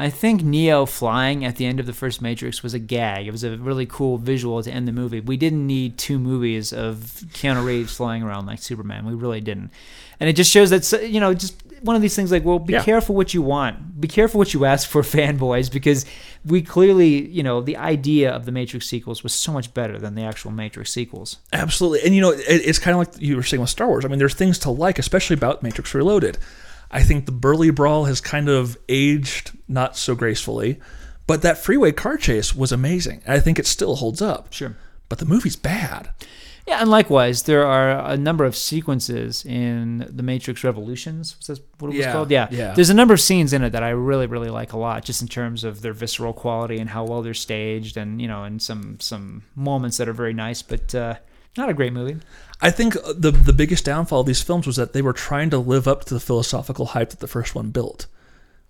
I think Neo flying at the end of the first Matrix was a gag. It was a really cool visual to end the movie. We didn't need two movies of Keanu Reeves flying around like Superman. We really didn't. And it just shows that, you know, just one of these things like, well, be Yeah. careful what you want. Be careful what you ask for, fanboys, because we clearly, you know, the idea of the Matrix sequels was so much better than the actual Matrix sequels. Absolutely. And, you know, it, it's kind of like you were saying with Star Wars. I mean, there's things to like, especially about Matrix Reloaded. I think the Burly Brawl has kind of aged not so gracefully, but that freeway car chase was amazing. I think it still holds up. Sure. But the movie's bad. Yeah, and likewise, there are a number of sequences in the Matrix Revolutions. Was that what it was Yeah, called? Yeah. yeah. There's a number of scenes in it that I really, really like a lot, just in terms of their visceral quality and how well they're staged, and you know, and some some moments that are very nice. But uh, Not a great movie. I think uh, the the biggest downfall of these films was that they were trying to live up to the philosophical hype that the first one built.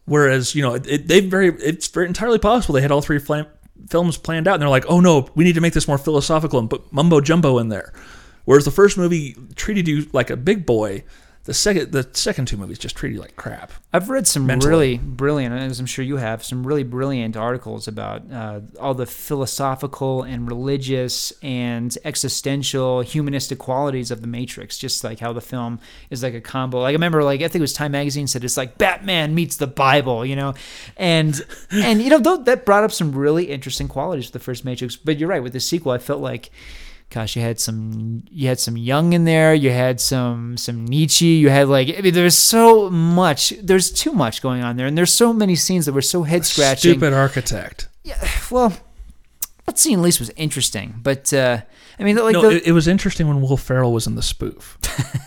Whereas, you know, it, they very it's very entirely possible they had all three flam- films planned out and they're like, "Oh no, we need to make this more philosophical and put mumbo jumbo in there." Whereas the first movie treated you like a big boy, the second the second two movies just treated you like crap. I've read some Mentally. really brilliant, as I'm sure you have, some really brilliant articles about uh, all the philosophical and religious and existential humanistic qualities of the Matrix. Just like how the film is like a combo. Like I remember, like I think it was Time Magazine said it's like Batman meets the Bible, you know, and and you know though, that brought up some really interesting qualities of the first Matrix. But you're right with the sequel, I felt like gosh, you had some you had some Jung in there, you had some some Nietzsche, you had like I mean there's so much there's too much going on there and there's so many scenes that were so head scratching. Stupid architect. Yeah, well, that scene at least was interesting, but uh I mean like no, the, it, it was interesting when Will Ferrell was in the spoof.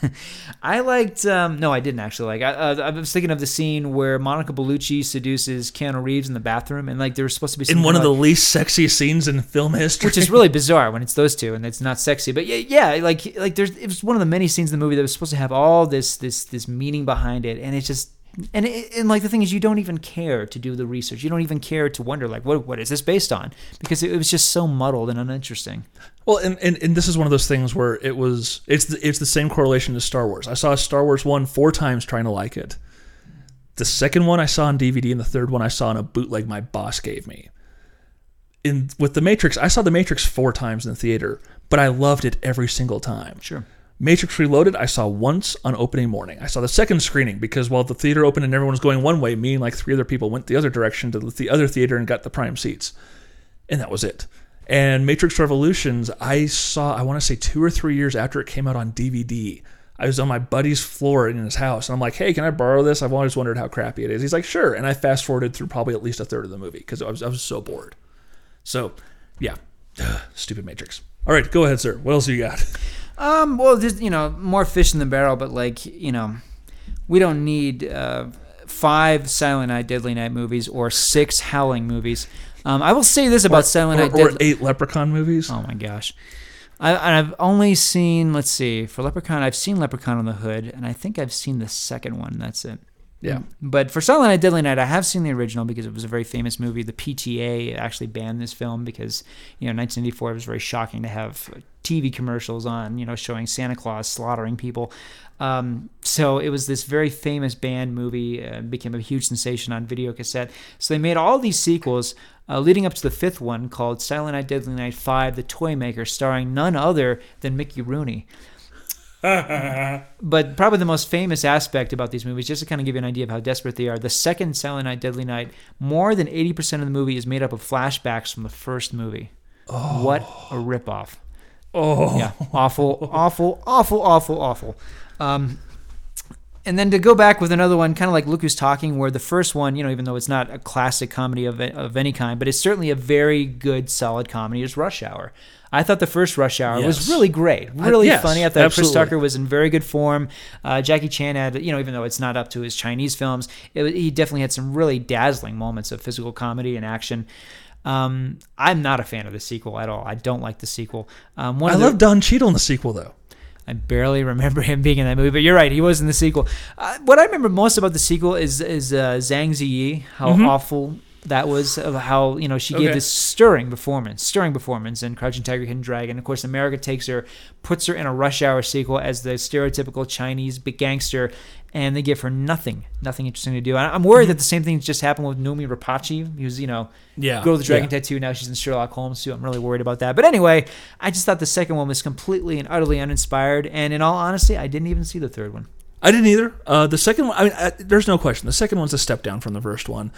I liked. Um, no, I didn't actually like. I, uh, I was thinking of the scene where Monica Bellucci seduces Keanu Reeves in the bathroom, and like there was supposed to be in one of kind the least sexy scenes in film history. which is really bizarre when it's those two and it's not sexy. But yeah, yeah, like like there's it was one of the many scenes in the movie that was supposed to have all this this this meaning behind it, and it just and it, and like the thing is, you don't even care to do the research. You don't even care to wonder like what what is this based on because it, was just so muddled and uninteresting. Well, and, and, and this is one of those things where it was it's the, it's the same correlation as Star Wars. I saw Star Wars one four times trying to like it. The second one I saw on DVD, and the third one I saw in a bootleg my boss gave me. In with the Matrix, I saw the Matrix four times in the theater, but I loved it every single time. Sure. Matrix Reloaded, I saw once on opening morning. I saw the second screening because while the theater opened and everyone was going one way, me and like three other people went the other direction to the other theater and got the prime seats. And that was it. And Matrix Revolutions, I saw, I want to say two or three years after it came out on DVD. I was on my buddy's floor in his house, and I'm like, hey, can I borrow this? I've always wondered how crappy it is. He's like, sure. And I fast forwarded through probably at least a third of the movie because I was, I was so bored. So, yeah, stupid Matrix. All right, go ahead, sir. What else do you got? Um. Well, just you know, more fish in the barrel, but like you know, we don't need uh, five Silent Night, Deadly Night movies or six Howling movies. Um, I will say this about Silent or, Night, or Deadly. eight Leprechaun movies. Oh my gosh. I, I've only seen, let's see, for Leprechaun, I've seen Leprechaun on the Hood, and I think I've seen the second one. That's it. Yeah. But for Silent Night, Deadly Night, I have seen the original because it was a very famous movie. The PTA actually banned this film because, you know, 1984 it was very shocking to have TV commercials on, you know, showing Santa Claus slaughtering people. Um, so it was this very famous banned movie, uh, became a huge sensation on video cassette. So they made all these sequels uh, leading up to the fifth one called Silent Night, Deadly Night 5, The Toy Maker, starring none other than Mickey Rooney. but probably the most famous aspect about these movies, just to kind of give you an idea of how desperate they are, the second Silent Night, Deadly Night, more than 80% of the movie is made up of flashbacks from the first movie. What a ripoff. Oh, Yeah, awful, awful, awful, awful, awful. Um, and then to go back with another one, kind of like Look Who's Talking, where the first one, you know, even though it's not a classic comedy of, of any kind, but it's certainly a very good, solid comedy, is Rush Hour. I thought the first Rush Hour was really great, really yes, funny. I thought Chris. Tucker was in very good form. Uh, Jackie Chan had, you know, even though it's not up to his Chinese films, it, he definitely had some really dazzling moments of physical comedy and action. Um, I'm not a fan of the sequel at all. I don't like the sequel. Um, one I love Don Cheadle in the sequel though. I barely remember him being in that movie, but you're right. He was in the sequel. Uh, what I remember most about the sequel is is uh, Zhang Ziyi, how awful that was, how you know she gave this stirring performance, stirring performance in Crouching Tiger, Hidden Dragon. Of course, America takes her, puts her in a Rush Hour sequel as the stereotypical Chinese big gangster, and they give her nothing, nothing interesting to do. And I'm worried that the same thing just happened with Noomi Rapace, who's you know Yeah, girl with the dragon yeah. tattoo. Now she's in Sherlock Holmes too. I'm really worried about that. But anyway, I just thought the second one was completely and utterly uninspired. And in all honesty, I didn't even see the third one. I didn't either. Uh, the second one, I mean, I, there's no question. The second one's a step down from the first one,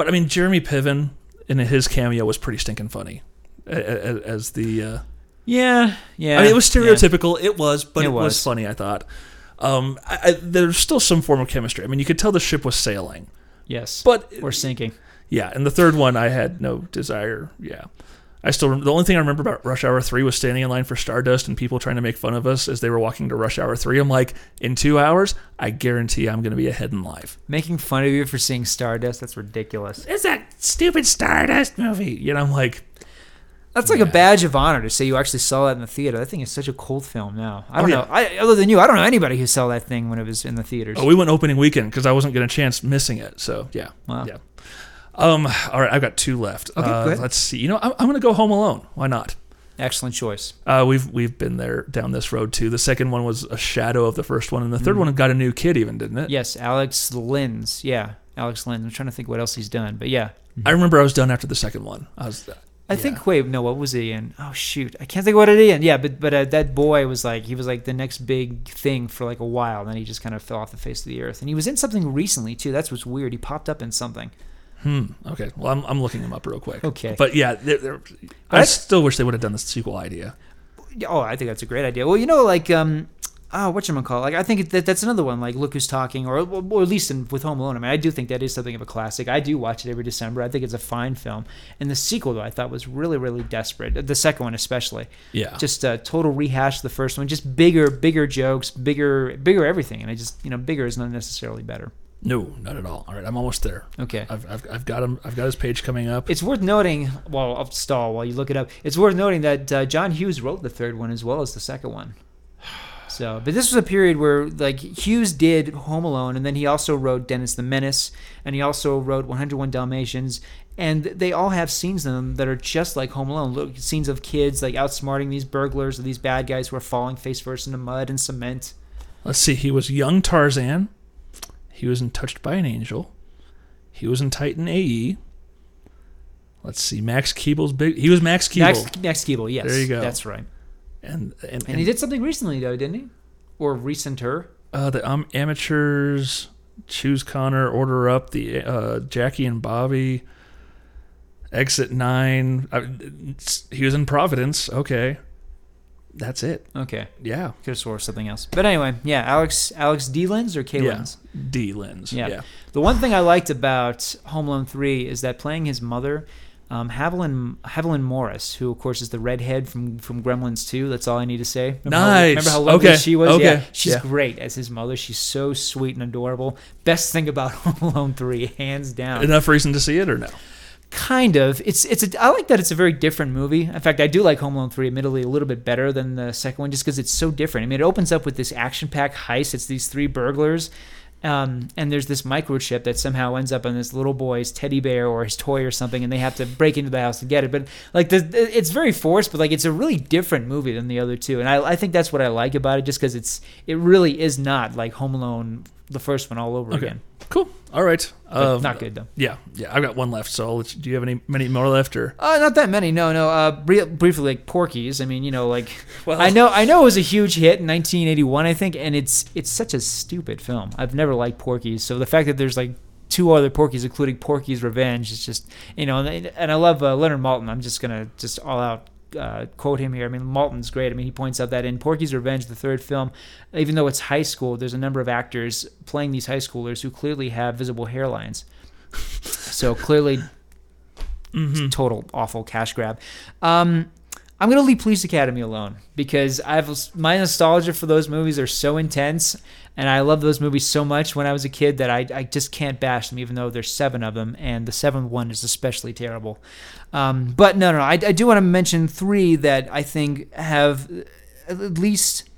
but I mean, Jeremy Piven in his cameo was pretty stinking funny as the. Uh, Yeah, yeah. I mean, it was yeah. stereotypical. It was, but It it, was. was. funny. I thought. Um, I, I, there's still some form of chemistry. I mean, you could tell the ship was sailing, Yes, but we're sinking. yeah. And the third one, I had no desire. Yeah. I still the only thing I remember about Rush Hour Three was standing in line for Stardust and people trying to make fun of us as they were walking to Rush Hour Three. I'm like, in two hours, I guarantee I'm going to be ahead in life. Making fun of you for seeing Stardust. That's ridiculous. It's that stupid Stardust movie. You know, I'm like, That's like a badge of honor to say you actually saw that in the theater. That thing is such a cult film now. I oh, don't yeah. know. I, other than you, I don't know anybody who saw that thing when it was in the theaters. Oh, we went opening weekend because I wasn't getting a chance missing it. So yeah, Wow. yeah. Um, all right, I've got two left. Okay, uh. Let's see. You know, I'm, I'm going to go Home Alone. Why not? Excellent choice. Uh, we've we've been there down this road too. The second one was a shadow of the first one, and the third Mm. one got a new kid, even didn't it? Yes, Alex Linz. Yeah, Alex Linz. I'm trying to think what else he's done, but yeah. I remember I was done after the second one. I was. I think. Wait, no. What was he in? Oh shoot, I can't think what it in. Yeah, but but uh, that boy was like he was like the next big thing for like a while. and Then he just kind of fell off the face of the earth. And he was in something recently too. That's what's weird. He popped up in something. Hmm. Okay. Well, I'm, I'm looking them up real quick. Okay. But yeah, they're, they're, I still wish they would have done the sequel idea. Oh, I think that's a great idea. Well, you know, like um, oh, what you call? Like, I think that that's another one. Like, look who's talking, or, or at least in, with Home Alone. I mean, I do think that is something of a classic. I do watch it every December. I think it's a fine film. And the sequel, though, I thought was really, really desperate. The second one, especially. Yeah. Just a total rehash of the first one. Just bigger, bigger jokes, bigger, bigger everything. And I just, you know, bigger is not necessarily better. No, not at all. All right, I'm almost there. Okay. I've, I've, I've got him. I've got his page coming up. It's worth noting, well, I'll stall while you look it up. It's worth noting that uh, John Hughes wrote the third one as well as the second one. So, but this was a period where like Hughes did Home Alone, and then he also wrote Dennis the Menace, and he also wrote 101 Dalmatians, and they all have scenes in them that are just like Home Alone. Look, scenes of kids like outsmarting these burglars or these bad guys who are falling face first into mud and cement. Let's see. He was young Tarzan. He was in Touched by an Angel. He was in Titan AE. Let's see. Max Keeble's big. He was Max Keeble. Max, Max Keeble, yes, There you go. That's right. and and, And he did something recently though, didn't he? Or recenter. uh, the um, amateurs choose Connor, order up the uh, Jackie and Bobby. Exit nine. I, he was in Providence. Okay, that's it. Okay. Yeah, Could have swore something else. But anyway, yeah, Alex Alex D Lens or K yeah. Lens? D lens. Yeah. yeah. The one thing I liked about Home Alone 3 is that playing his mother, um, Haviland, Haviland Morris, who of course is the redhead from, from Gremlins 2. That's all I need to say. Remember How, Nice. remember how lovely Okay. she was? Okay. Yeah, she's Yeah. great as his mother. She's so sweet and adorable. Best thing about Home Alone 3, hands down. Enough reason to see it or no? Kind of. It's it's a, I like that it's a very different movie. In fact, I do like Home Alone 3 admittedly a little bit better than the second one just because it's so different. I mean, it opens up with this action-packed heist. It's these three burglars. Um, and there's this microchip that somehow ends up on this little boy's teddy bear or his toy or something, and they have to break into the house to get it. But like, the, it's very forced, but like, it's a really different movie than the other two, and I, I think that's what I like about it, just because it's it really is not like Home Alone, the first one, all over Okay. again. Cool. All right. But Um, not good though. Yeah, yeah. I've got one left. So, I'll let you, do you have any many more left or? Uh, not that many. No, no. Uh, bri- briefly, like Porky's. I mean, you know, like Well- I know, I know, it was a huge hit in 1981, I think, and it's it's such a stupid film. I've never liked Porky's, so the fact that there's like two other Porky's, including Porky's Revenge, is just you know, and, and I love uh, Leonard Maltin. I'm just gonna just all out. Uh, quote him here. I mean, Maltin's great. I mean, he points out that in Porky's Revenge, the third film, even though it's high school, there's a number of actors playing these high schoolers who clearly have visible hairlines. So clearly, Mm-hmm. it's total awful cash grab. Um, I'm gonna leave Police Academy alone because I've my nostalgia for those movies are so intense, and I love those movies so much when I was a kid that I, I just can't bash them, even though there's seven of them, and the seventh one is especially terrible. Um, but no, no, I, I do want to mention three that I think have at least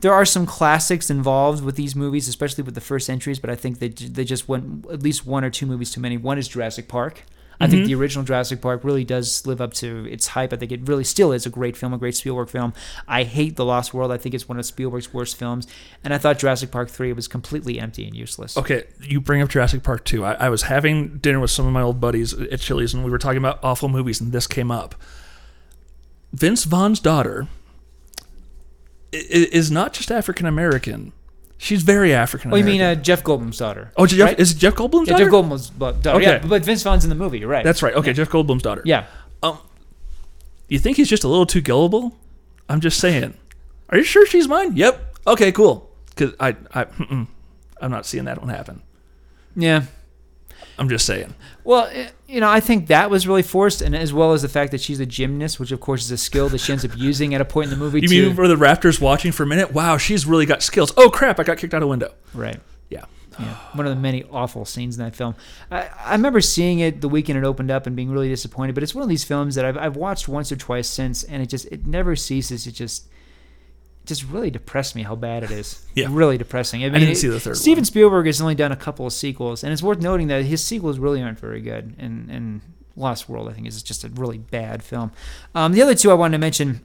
there are some classics involved with these movies, especially with the first entries. But I think they they just went at least one or two movies too many. One is Jurassic Park. I think mm-hmm. the original Jurassic Park really does live up to its hype. I think it really still is a great film, a great Spielberg film. I hate The Lost World. I think it's one of Spielberg's worst films. And I thought Jurassic Park 3 was completely empty and useless. Okay, you bring up Jurassic Park 2. I, I was having dinner with some of my old buddies at Chili's, and we were talking about awful movies, and this came up. Vince Vaughn's daughter is not just African American; she's very African Oh, you mean uh, Jeff Goldblum's daughter? oh, Jeff, right? is it Jeff Goldblum's yeah, daughter? Jeff Goldblum's daughter. Okay. Yeah, but Vince Vaughn's in the movie. You're right. That's right. Okay, Jeff Goldblum's daughter. yeah. Um, you think he's just a little too gullible? I'm just saying. Are you sure she's mine? Yep. Okay, cool. Because I, I, I'm not seeing that one happen. Yeah. I'm just saying. Well, eh, you know, I think that was really forced, and as well as the fact that she's a gymnast, which of course is a skill that she ends up using at a point in the movie. You too. mean for the Raptors watching for a minute? Wow, she's really got skills. Oh crap! I got kicked out a window. right? Yeah. Yeah, one of the many awful scenes in that film. I, I remember seeing it the weekend it opened up and being really disappointed. But it's one of these films that I've, I've watched once or twice since, and it just it never ceases. It just just really depressed me how bad it is. Yeah. really depressing. I, mean, didn't it- see the third Steven one. Spielberg has only done a couple of sequels, and it's worth noting that his sequels really aren't very good. And and Lost World, I think, is just a really bad film. Um, the other two I wanted to mention.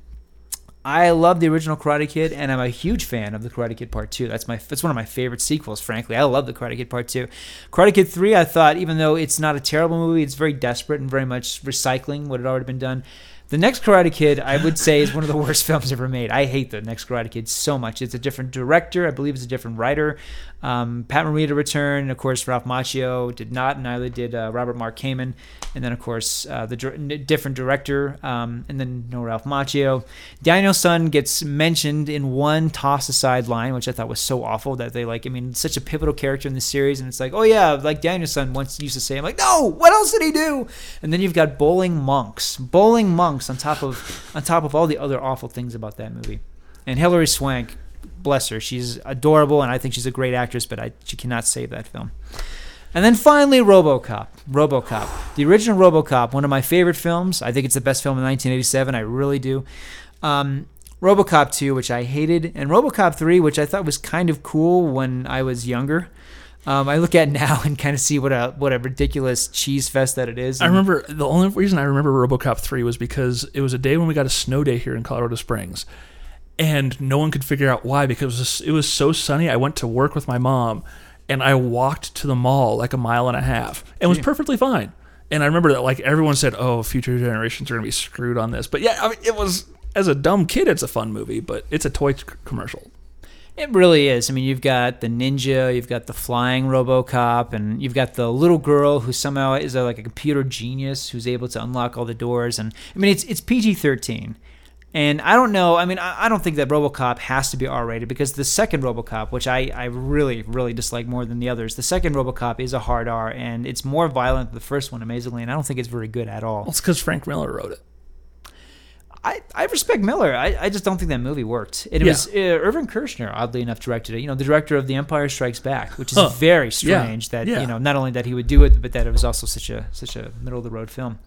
I love the original Karate Kid, and I'm a huge fan of the Karate Kid Part Two. That's my that's one of my favorite sequels. Frankly, I love the Karate Kid Part Two. Karate Kid Three, I thought, even though it's not a terrible movie, it's very desperate and very much recycling what had already been done. The next Karate Kid, I would say, is one of the worst films ever made. I hate the next Karate Kid so much. It's a different director, I believe it's a different writer. Um, Pat Morita returned, and of course. Ralph Macchio did not, neither did uh, Robert Mark Kamen. And then, of course, uh, the different director, um, and then no Ralph Macchio. Daniel-san gets mentioned in one toss aside line, which I thought was so awful that they like. I mean, such a pivotal character in the series, and it's like, oh yeah, like Daniel-san once used to say, I'm like, no, what else did he do? And then you've got bowling monks, bowling monks on top of on top of all the other awful things about that movie. And Hilary Swank, bless her, she's adorable, and I think she's a great actress, but I, she cannot save that film. And then finally, RoboCop. RoboCop, the original RoboCop, one of my favorite films. I think it's the best film in 1987. I really do. Um, RoboCop 2, which I hated, and RoboCop 3, which I thought was kind of cool when I was younger. Um, I look at now and kind of see what a what a ridiculous cheese fest that it is. I remember the only reason I remember RoboCop 3 was because it was a day when we got a snow day here in Colorado Springs. And no one could figure out why because it was, it was so sunny. I went to work with my mom and I walked to the mall like a mile and a half and was perfectly fine. And I remember that like everyone said, "Oh, future generations are going to be screwed on this." But yeah, I mean it was as a dumb kid it's a fun movie, but it's a toy c- commercial. It really is. I mean, you've got the ninja, you've got the flying RoboCop, and you've got the little girl who somehow is a, like a computer genius who's able to unlock all the doors. And I mean, it's it's PG thirteen, and I don't know. I mean, I, I don't think that RoboCop has to be R rated because the second RoboCop, which I I really really dislike more than the others, the second RoboCop is a hard R, and it's more violent than the first one, amazingly, and I don't think it's very good at all. Well, it's because Frank Miller wrote it. I, I respect Miller. I, I just don't think that movie worked. It Yeah. was uh, Irvin Kershner, oddly enough, directed it. You know, the director of The Empire Strikes Back, which is Huh. very strange. That Yeah. you know, not only that he would do it, but that it was also such a such a middle of the road film.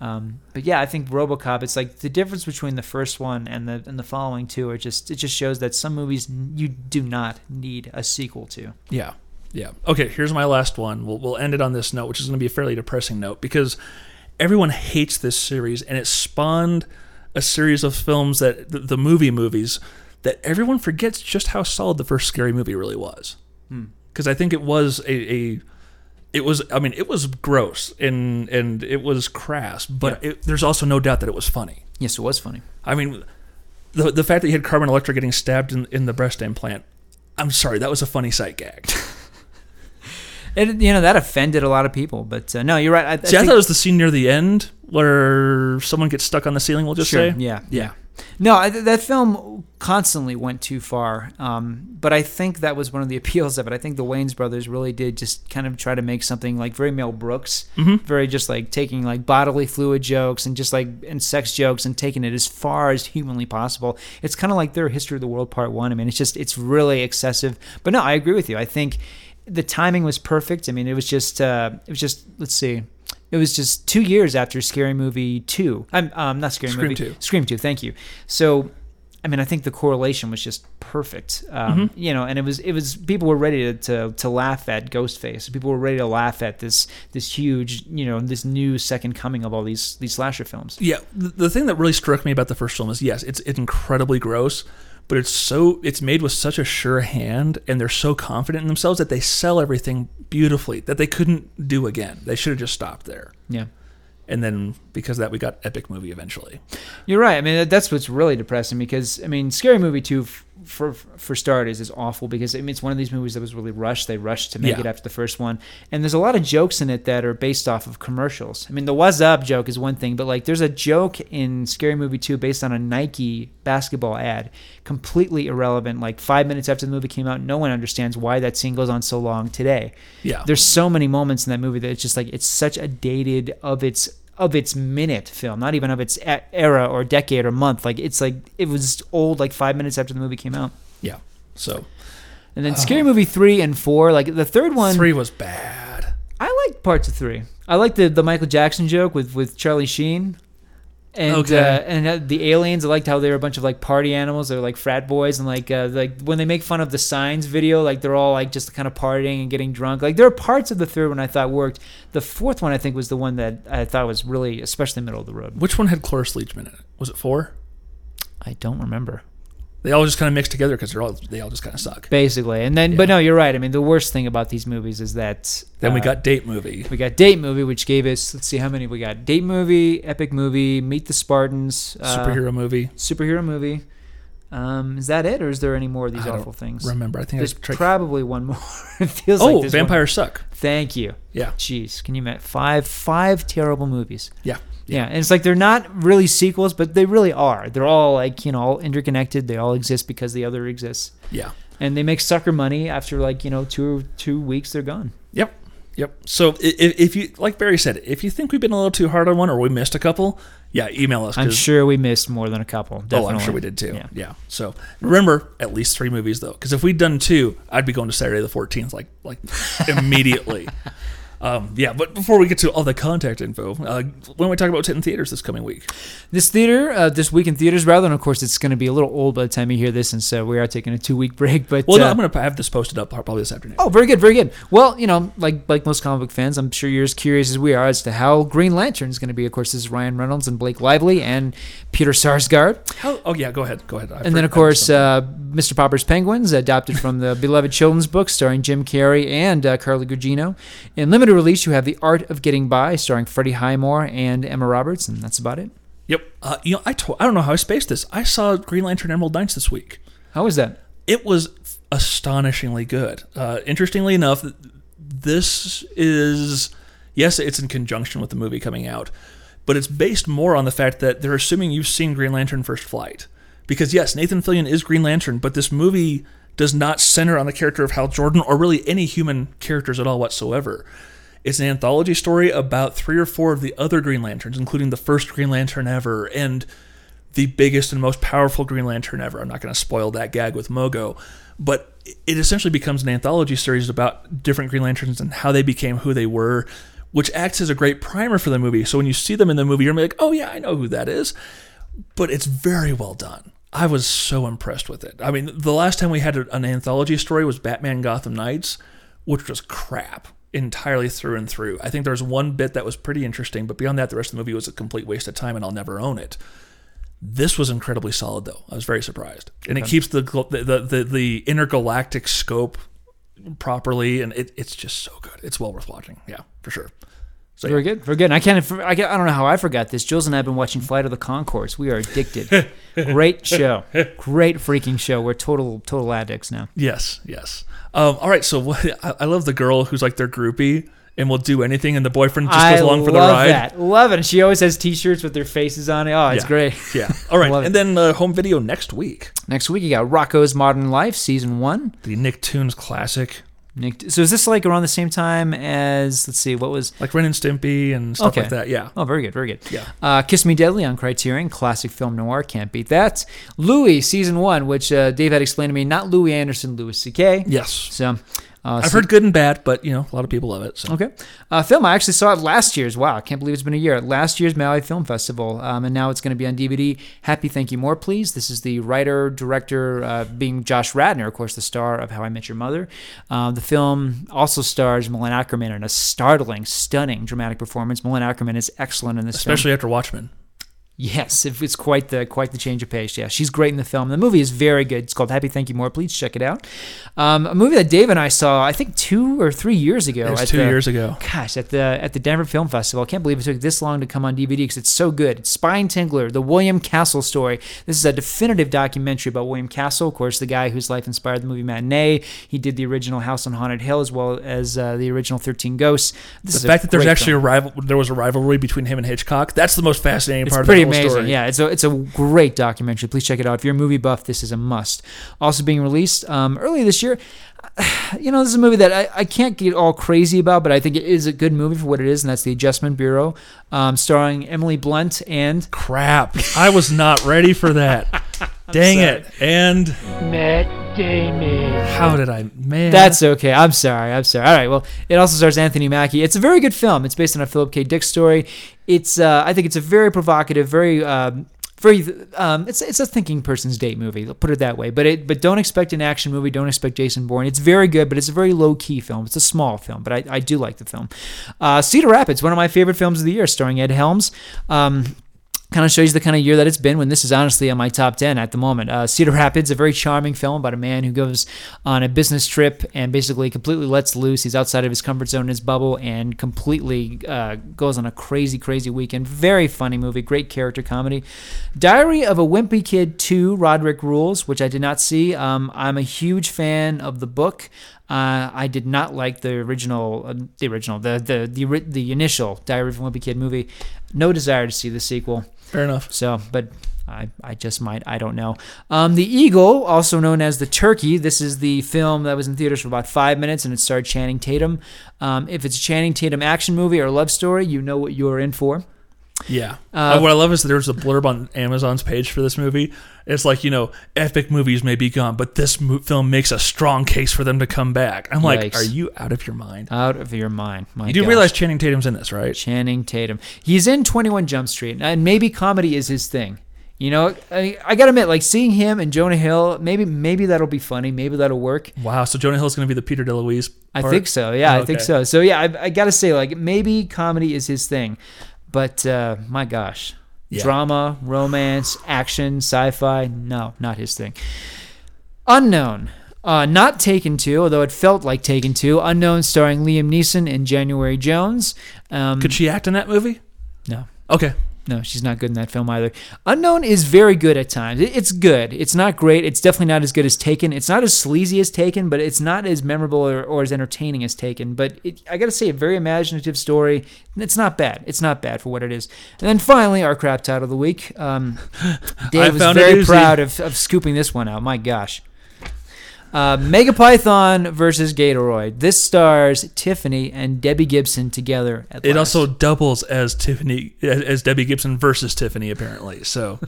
Um, but yeah, I think RoboCop. It's like the difference between the first one and the and the following two are just it just shows that some movies you do not need a sequel to. Yeah. Yeah. Okay, here's my last one. We'll, we'll end it on this note, which is going to be a fairly depressing note because everyone hates this series and it spawned a series of films that the, the movie movies that everyone forgets just how solid the first scary movie really was. Because I think it was a, a it was I mean it was gross and and it was crass, but it, there's also no doubt that it was funny. Yes, it was funny. I mean, the the fact that you had Carmen Electra getting stabbed in, in the breast implant. I'm sorry, that was a funny sight gag. It, you know that offended a lot of people, but uh, no, you're right. I, I See, I thought it was the scene near the end where someone gets stuck on the ceiling. We'll just Sure. say, Yeah. yeah, No, I, that film constantly went too far. Um, but I think that was one of the appeals of it. I think the Wayans brothers really did just kind of try to make something like very Mel Brooks, very just like taking like bodily fluid jokes and just like and sex jokes and taking it as far as humanly possible. It's kind of like their History of the World Part One. I mean, it's just it's really excessive. But no, I agree with you. I think the timing was perfect. I mean, it was just uh, it was just let's see. It was just two years after Scary Movie two. I'm um, not Scary Scream Movie 2. Scream two. Thank you. So, I mean, I think the correlation was just perfect. Um, You know, and it was it was people were ready to, to to laugh at Ghostface. People were ready to laugh at this this huge you know this new second coming of all these these slasher films. yeah. The, the thing that really struck me about the first film is yes, it's it's incredibly gross, but it's so it's made with such a sure hand, and they're so confident in themselves that they sell everything beautifully that they couldn't do again. They should have just stopped there. Yeah. And then because of that, we got epic movie eventually. You're right. I mean, that's what's really depressing because I mean, Scary Movie two, f- for for starters, is awful because I mean, it's one of these movies that was really rushed. They rushed to make Yeah. it after the first one, and there's a lot of jokes in it that are based off of commercials. I mean, the "What's up" joke is one thing, but like, there's a joke in Scary Movie two based on a Nike basketball ad, completely irrelevant. Like five minutes after the movie came out, no one understands why that scene goes on so long today Yeah. there's so many moments in that movie that it's just like it's such a dated of its of its minute film not even of its era or decade or month like it's like it was old like five minutes after the movie came out yeah. So And then uh, Scary Movie three and four, like the third one, Three was bad. I liked parts of three. I liked the the Michael Jackson joke with with Charlie Sheen. And Okay. uh, and uh, the aliens, I liked how they were a bunch of like party animals. They're like frat boys, and like uh, like when they make fun of the signs video, like they're all like just kind of partying and getting drunk. Like there are parts of the third one I thought worked. The fourth one I think was the one that I thought was really, especially middle of the road. Which one had Cloris Leachman in it? Was it four? I don't remember. They all just kind of mix together because they're all they all just kind of suck. Basically, and then but no, you're right. I mean, the worst thing about these movies is that Then we uh, got date movie. We got Date Movie, which gave us, let's see how many we got. Date Movie, Epic Movie, Meet the Spartans, uh, Superhero movie. Superhero Movie. Um, is that it, or is there any more of these I don't awful things? Remember, I think There's I probably one more. it feels Oh, like vampires suck. Thank you. Yeah. Jeez, can you imagine five five terrible movies? Yeah. Yeah, and it's like they're not really sequels, but they really are. They're all like you know all interconnected. They all exist because the other exists, Yeah. and they make sucker money after like you know two two weeks. They're gone. Yep. Yep. So if, if you like Barry said, if you think we've been a little too hard on one or we missed a couple, yeah, email us. I'm sure we missed more than a couple. Oh, Definitely. I'm sure we did too. Yeah. Yeah. So remember, at least three movies though, because if we'd done two, I'd be going to Saturday the 14th like like immediately. um, yeah. But before we get to all the contact info, uh, when don't we talk about what's hitting theaters this coming week? This theater, uh, this week in theaters, rather, and of course, it's going to be a little old by the time you hear this, and so we are taking a two week break. But Well, no, uh, I'm going to have this posted up probably this afternoon. oh, very good, very good. Well, you know, like like most comic book fans, I'm sure you're as curious as we are as to how Green Lantern is going to be. Of course, this is Ryan Reynolds and Blake Lively and Peter Sarsgaard, How, oh yeah, go ahead. Go ahead. I and then of course uh, Mr. Popper's Penguins, adapted from the beloved children's book starring Jim Carrey and uh, Carla Gugino. In limited release, you have The Art of Getting By, starring Freddie Highmore and Emma Roberts, and that's about it. Yep. Uh, you know, I I don't know how I spaced this. I saw Green Lantern Emerald Knights this week. How was that? It was astonishingly good. Uh, interestingly enough, this is yes, it's in conjunction with the movie coming out, but it's based more on the fact that they're assuming you've seen Green Lantern First Flight. Because yes, Nathan Fillion is Green Lantern, but this movie does not center on the character of Hal Jordan or really any human characters at all whatsoever. It's an anthology story about three or four of the other Green Lanterns, including the first Green Lantern ever and the biggest and most powerful Green Lantern ever. I'm not going to spoil that gag with Mogo, but it essentially becomes an anthology series about different Green Lanterns and how they became who they were, which acts as a great primer for the movie. So when you see them in the movie, you're like, oh yeah, I know who that is. But it's very well done. I was so impressed with it. I mean, the last time we had an anthology story was Batman Gotham Knights, which was crap entirely through and through. I think there's one bit that was pretty interesting, but beyond that, the rest of the movie was a complete waste of time, and I'll never own it. This was incredibly solid, though. I was very surprised, and it keeps the the the, the, the intergalactic scope properly, and it, it's just so good. It's well worth watching. Yeah, for sure. So Very good, very good. And I can't, I, can't, I don't know how I forgot this. Jules and I have been watching Flight of the Conchords. We are addicted. Great show, great freaking show. We're total, total addicts now. Yes, yes. Um, all right, so what, I, I love the girl who's like their groupie and will do anything, and the boyfriend just goes I along for the love ride. that, love it. And she always has T-shirts with their faces on it. Oh, it's Yeah. great. Yeah. All right, Love it. and then uh, home video next week. Next week you got Rocko's Modern Life season one. The Nicktoons classic, Nick, so is this like around the same time as let's see what was like Ren and Stimpy and stuff Okay. like that. Yeah. Oh, very good, very good. Yeah. Uh, Kiss Me Deadly on Criterion, classic film noir, can't beat that. Louie, season one, which uh, Dave had explained to me, not Louie Anderson, Louis C.K. Yes. So, uh, I've se- heard good and bad, but you know, a lot of people love it. So. Okay. Uh, film, I actually saw it last year's. Wow, I can't believe it's been a year. Last year's Maui Film Festival. Um, and now it's going to be on DVD. Happy Thank You More, Please. This is the writer, director, uh, being Josh Radnor, of course, the star of How I Met Your Mother. Uh, the film also stars Malin Akerman in a startling, stunning dramatic performance. Malin Akerman is excellent in this film. Especially after Watchmen. Yes, if it's quite the quite the change of pace. Yeah, she's great in the film. The movie is very good. It's called Happy Thank You More. Please check it out. Um, a movie that Dave and I saw, I think two or three years ago. It two the- years ago. Gosh, at the at the Denver Film Festival. I can't believe it took this long to come on DVD because it's so good. It's Spine Tingler, the William Castle story. This is a definitive documentary about William Castle, of course, the guy whose life inspired the movie Matinee. He did the original House on Haunted Hill as well as uh, the original Thirteen Ghosts. This The fact that there's actually film. a rival, there was a rivalry between him and Hitchcock. That's the most fascinating It's part pretty of the whole amazing. story. Yeah, it's a it's a great documentary. Please check it out. If you're a movie buff, this is a must. Also being released um, early this year. You know, this is a movie that I, I can't get all crazy about, but I think it is a good movie for what it is, and that's The Adjustment Bureau, um, starring Emily Blunt and Crap. I was not ready for that. Dang sorry. it. And Matt Damon. How did I, man? That's okay. I'm sorry. I'm sorry. All right. Well, it also stars Anthony Mackie. It's a very good film. It's based on a Philip K. Dick story. It's uh, I think it's a very provocative, very um, very um, it's it's a thinking person's date movie. I'll put it that way. But it but don't expect an action movie. Don't expect Jason Bourne. It's very good, but it's a very low key film. It's a small film, but I, I do like the film. Uh, Cedar Rapids, one of my favorite films of the year, starring Ed Helms. Um, kind of shows you the kind of year that it's been when this is honestly on my top 10 at the moment. Uh, Cedar Rapids, a very charming film about a man who goes on a business trip and basically completely lets loose. He's outside of his comfort zone, his bubble, and completely uh, goes on a crazy, crazy weekend. Very funny movie, great character comedy. Diary of a Wimpy Kid 2, Roderick Rules, which I did not see. Um, I'm a huge fan of the book. Uh, I did not like the original, uh, the original, the the the the initial Diary of a Wimpy Kid movie. No desire to see the sequel. Fair enough. So, but I, I just might. I don't know. Um, the Eagle, also known as the Turkey. This is the film that was in theaters for about five minutes, and it starred Channing Tatum. Um, if it's a Channing Tatum action movie or love story, you know what you're in for. Yeah. Uh, Uh, what I love is there's a blurb on Amazon's page for this movie. It's like, you know, epic movies may be gone, but this mo- film makes a strong case for them to come back. I'm like, Yikes. are you out of your mind? Out of your mind. My you do gosh. realize Channing Tatum's in this, right? Channing Tatum. He's in 21 Jump Street, and maybe comedy is his thing. You know, I, I gotta admit, like seeing him and Jonah Hill, maybe maybe that'll be funny, maybe that'll work. Wow. So Jonah Hill's going to be the Peter DeLuise. I think so. Yeah, I think so. So yeah, I, I gotta say, like maybe comedy is his thing, but uh, my gosh, Yeah. drama, romance, action, sci-fi, no, not his thing. Unknown. Uh, not Taken 2, although it felt like Taken 2. Unknown starring Liam Neeson and January Jones. Um, Could she act in that movie? no. Okay. No, she's not good in that film either. Unknown is very good at times. It's good. It's not great. It's definitely not as good as Taken. It's not as sleazy as Taken, but it's not as memorable or, or as entertaining as Taken. But it, I got to say, a very imaginative story. It's not bad. It's not bad for what it is. And then finally, our crap title of the week. Um, Dave was found very proud of, of scooping this one out. My gosh. Uh, Megapython versus Gatoroid. This stars Tiffany and Debbie Gibson together. At It last. also doubles as Tiffany, as as Debbie Gibson versus Tiffany, apparently. So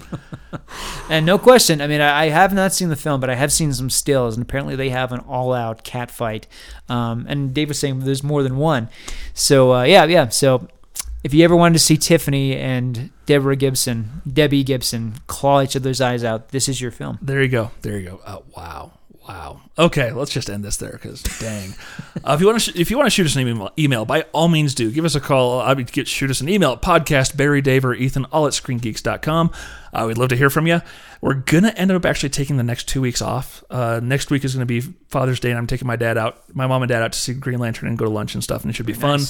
And no question. I mean, I, I have not seen the film, but I have seen some stills, and apparently they have an all-out cat fight. Um, and Dave was saying there's more than one. So uh, yeah, yeah. So if you ever wanted to see Tiffany and Deborah Gibson, Debbie Gibson, claw each other's eyes out, this is your film. there you go. There you go. Oh, wow. Wow. Okay, let's just end this there because dang. uh, if you want to, sh- if you want to shoot us an email, email, by all means do. Give us a call. I mean, get shoot us an email at podcast Barry, Dave, or Ethan, all at ScreenGeeks.com. Uh, we'd love to hear from you. We're gonna end up actually taking the next two weeks off. Uh, next week is gonna be Father's Day, and I'm taking my dad out, my mom and dad out to see Green Lantern and go to lunch and stuff, and it should be fun.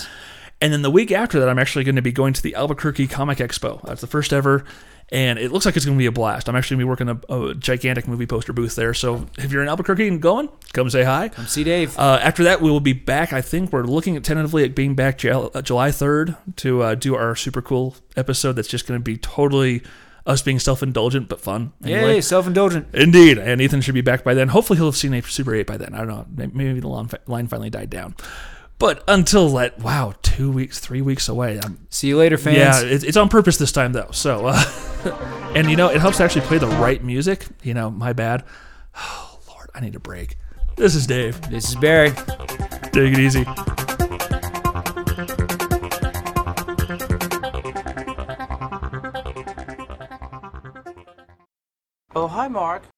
And then the week after that, I'm actually going to be going to the Albuquerque Comic Expo. That's the first ever, and it looks like it's going to be a blast. I'm actually going to be working a, a gigantic movie poster booth there. So if you're in Albuquerque and going, come say hi. Come see Dave. Uh, after that, we will be back. I think we're looking at tentatively at being back uh, July 3rd to uh, do our super cool episode. That's just going to be totally us being self indulgent but fun. Anyway. Yay, self-indulgent. Indeed, and Ethan should be back by then. Hopefully, he'll have seen a Super 8 by then. I don't know. Maybe the line finally died down. But until that, wow, two weeks, three weeks away. I'm, See you later, fans. yeah, it, it's on purpose this time though. So, uh, and you know, it helps to actually play the right music. You know, my bad. Oh Lord, I need a break. This is Dave. This is Barry. Take it easy. Oh, hi, Mark.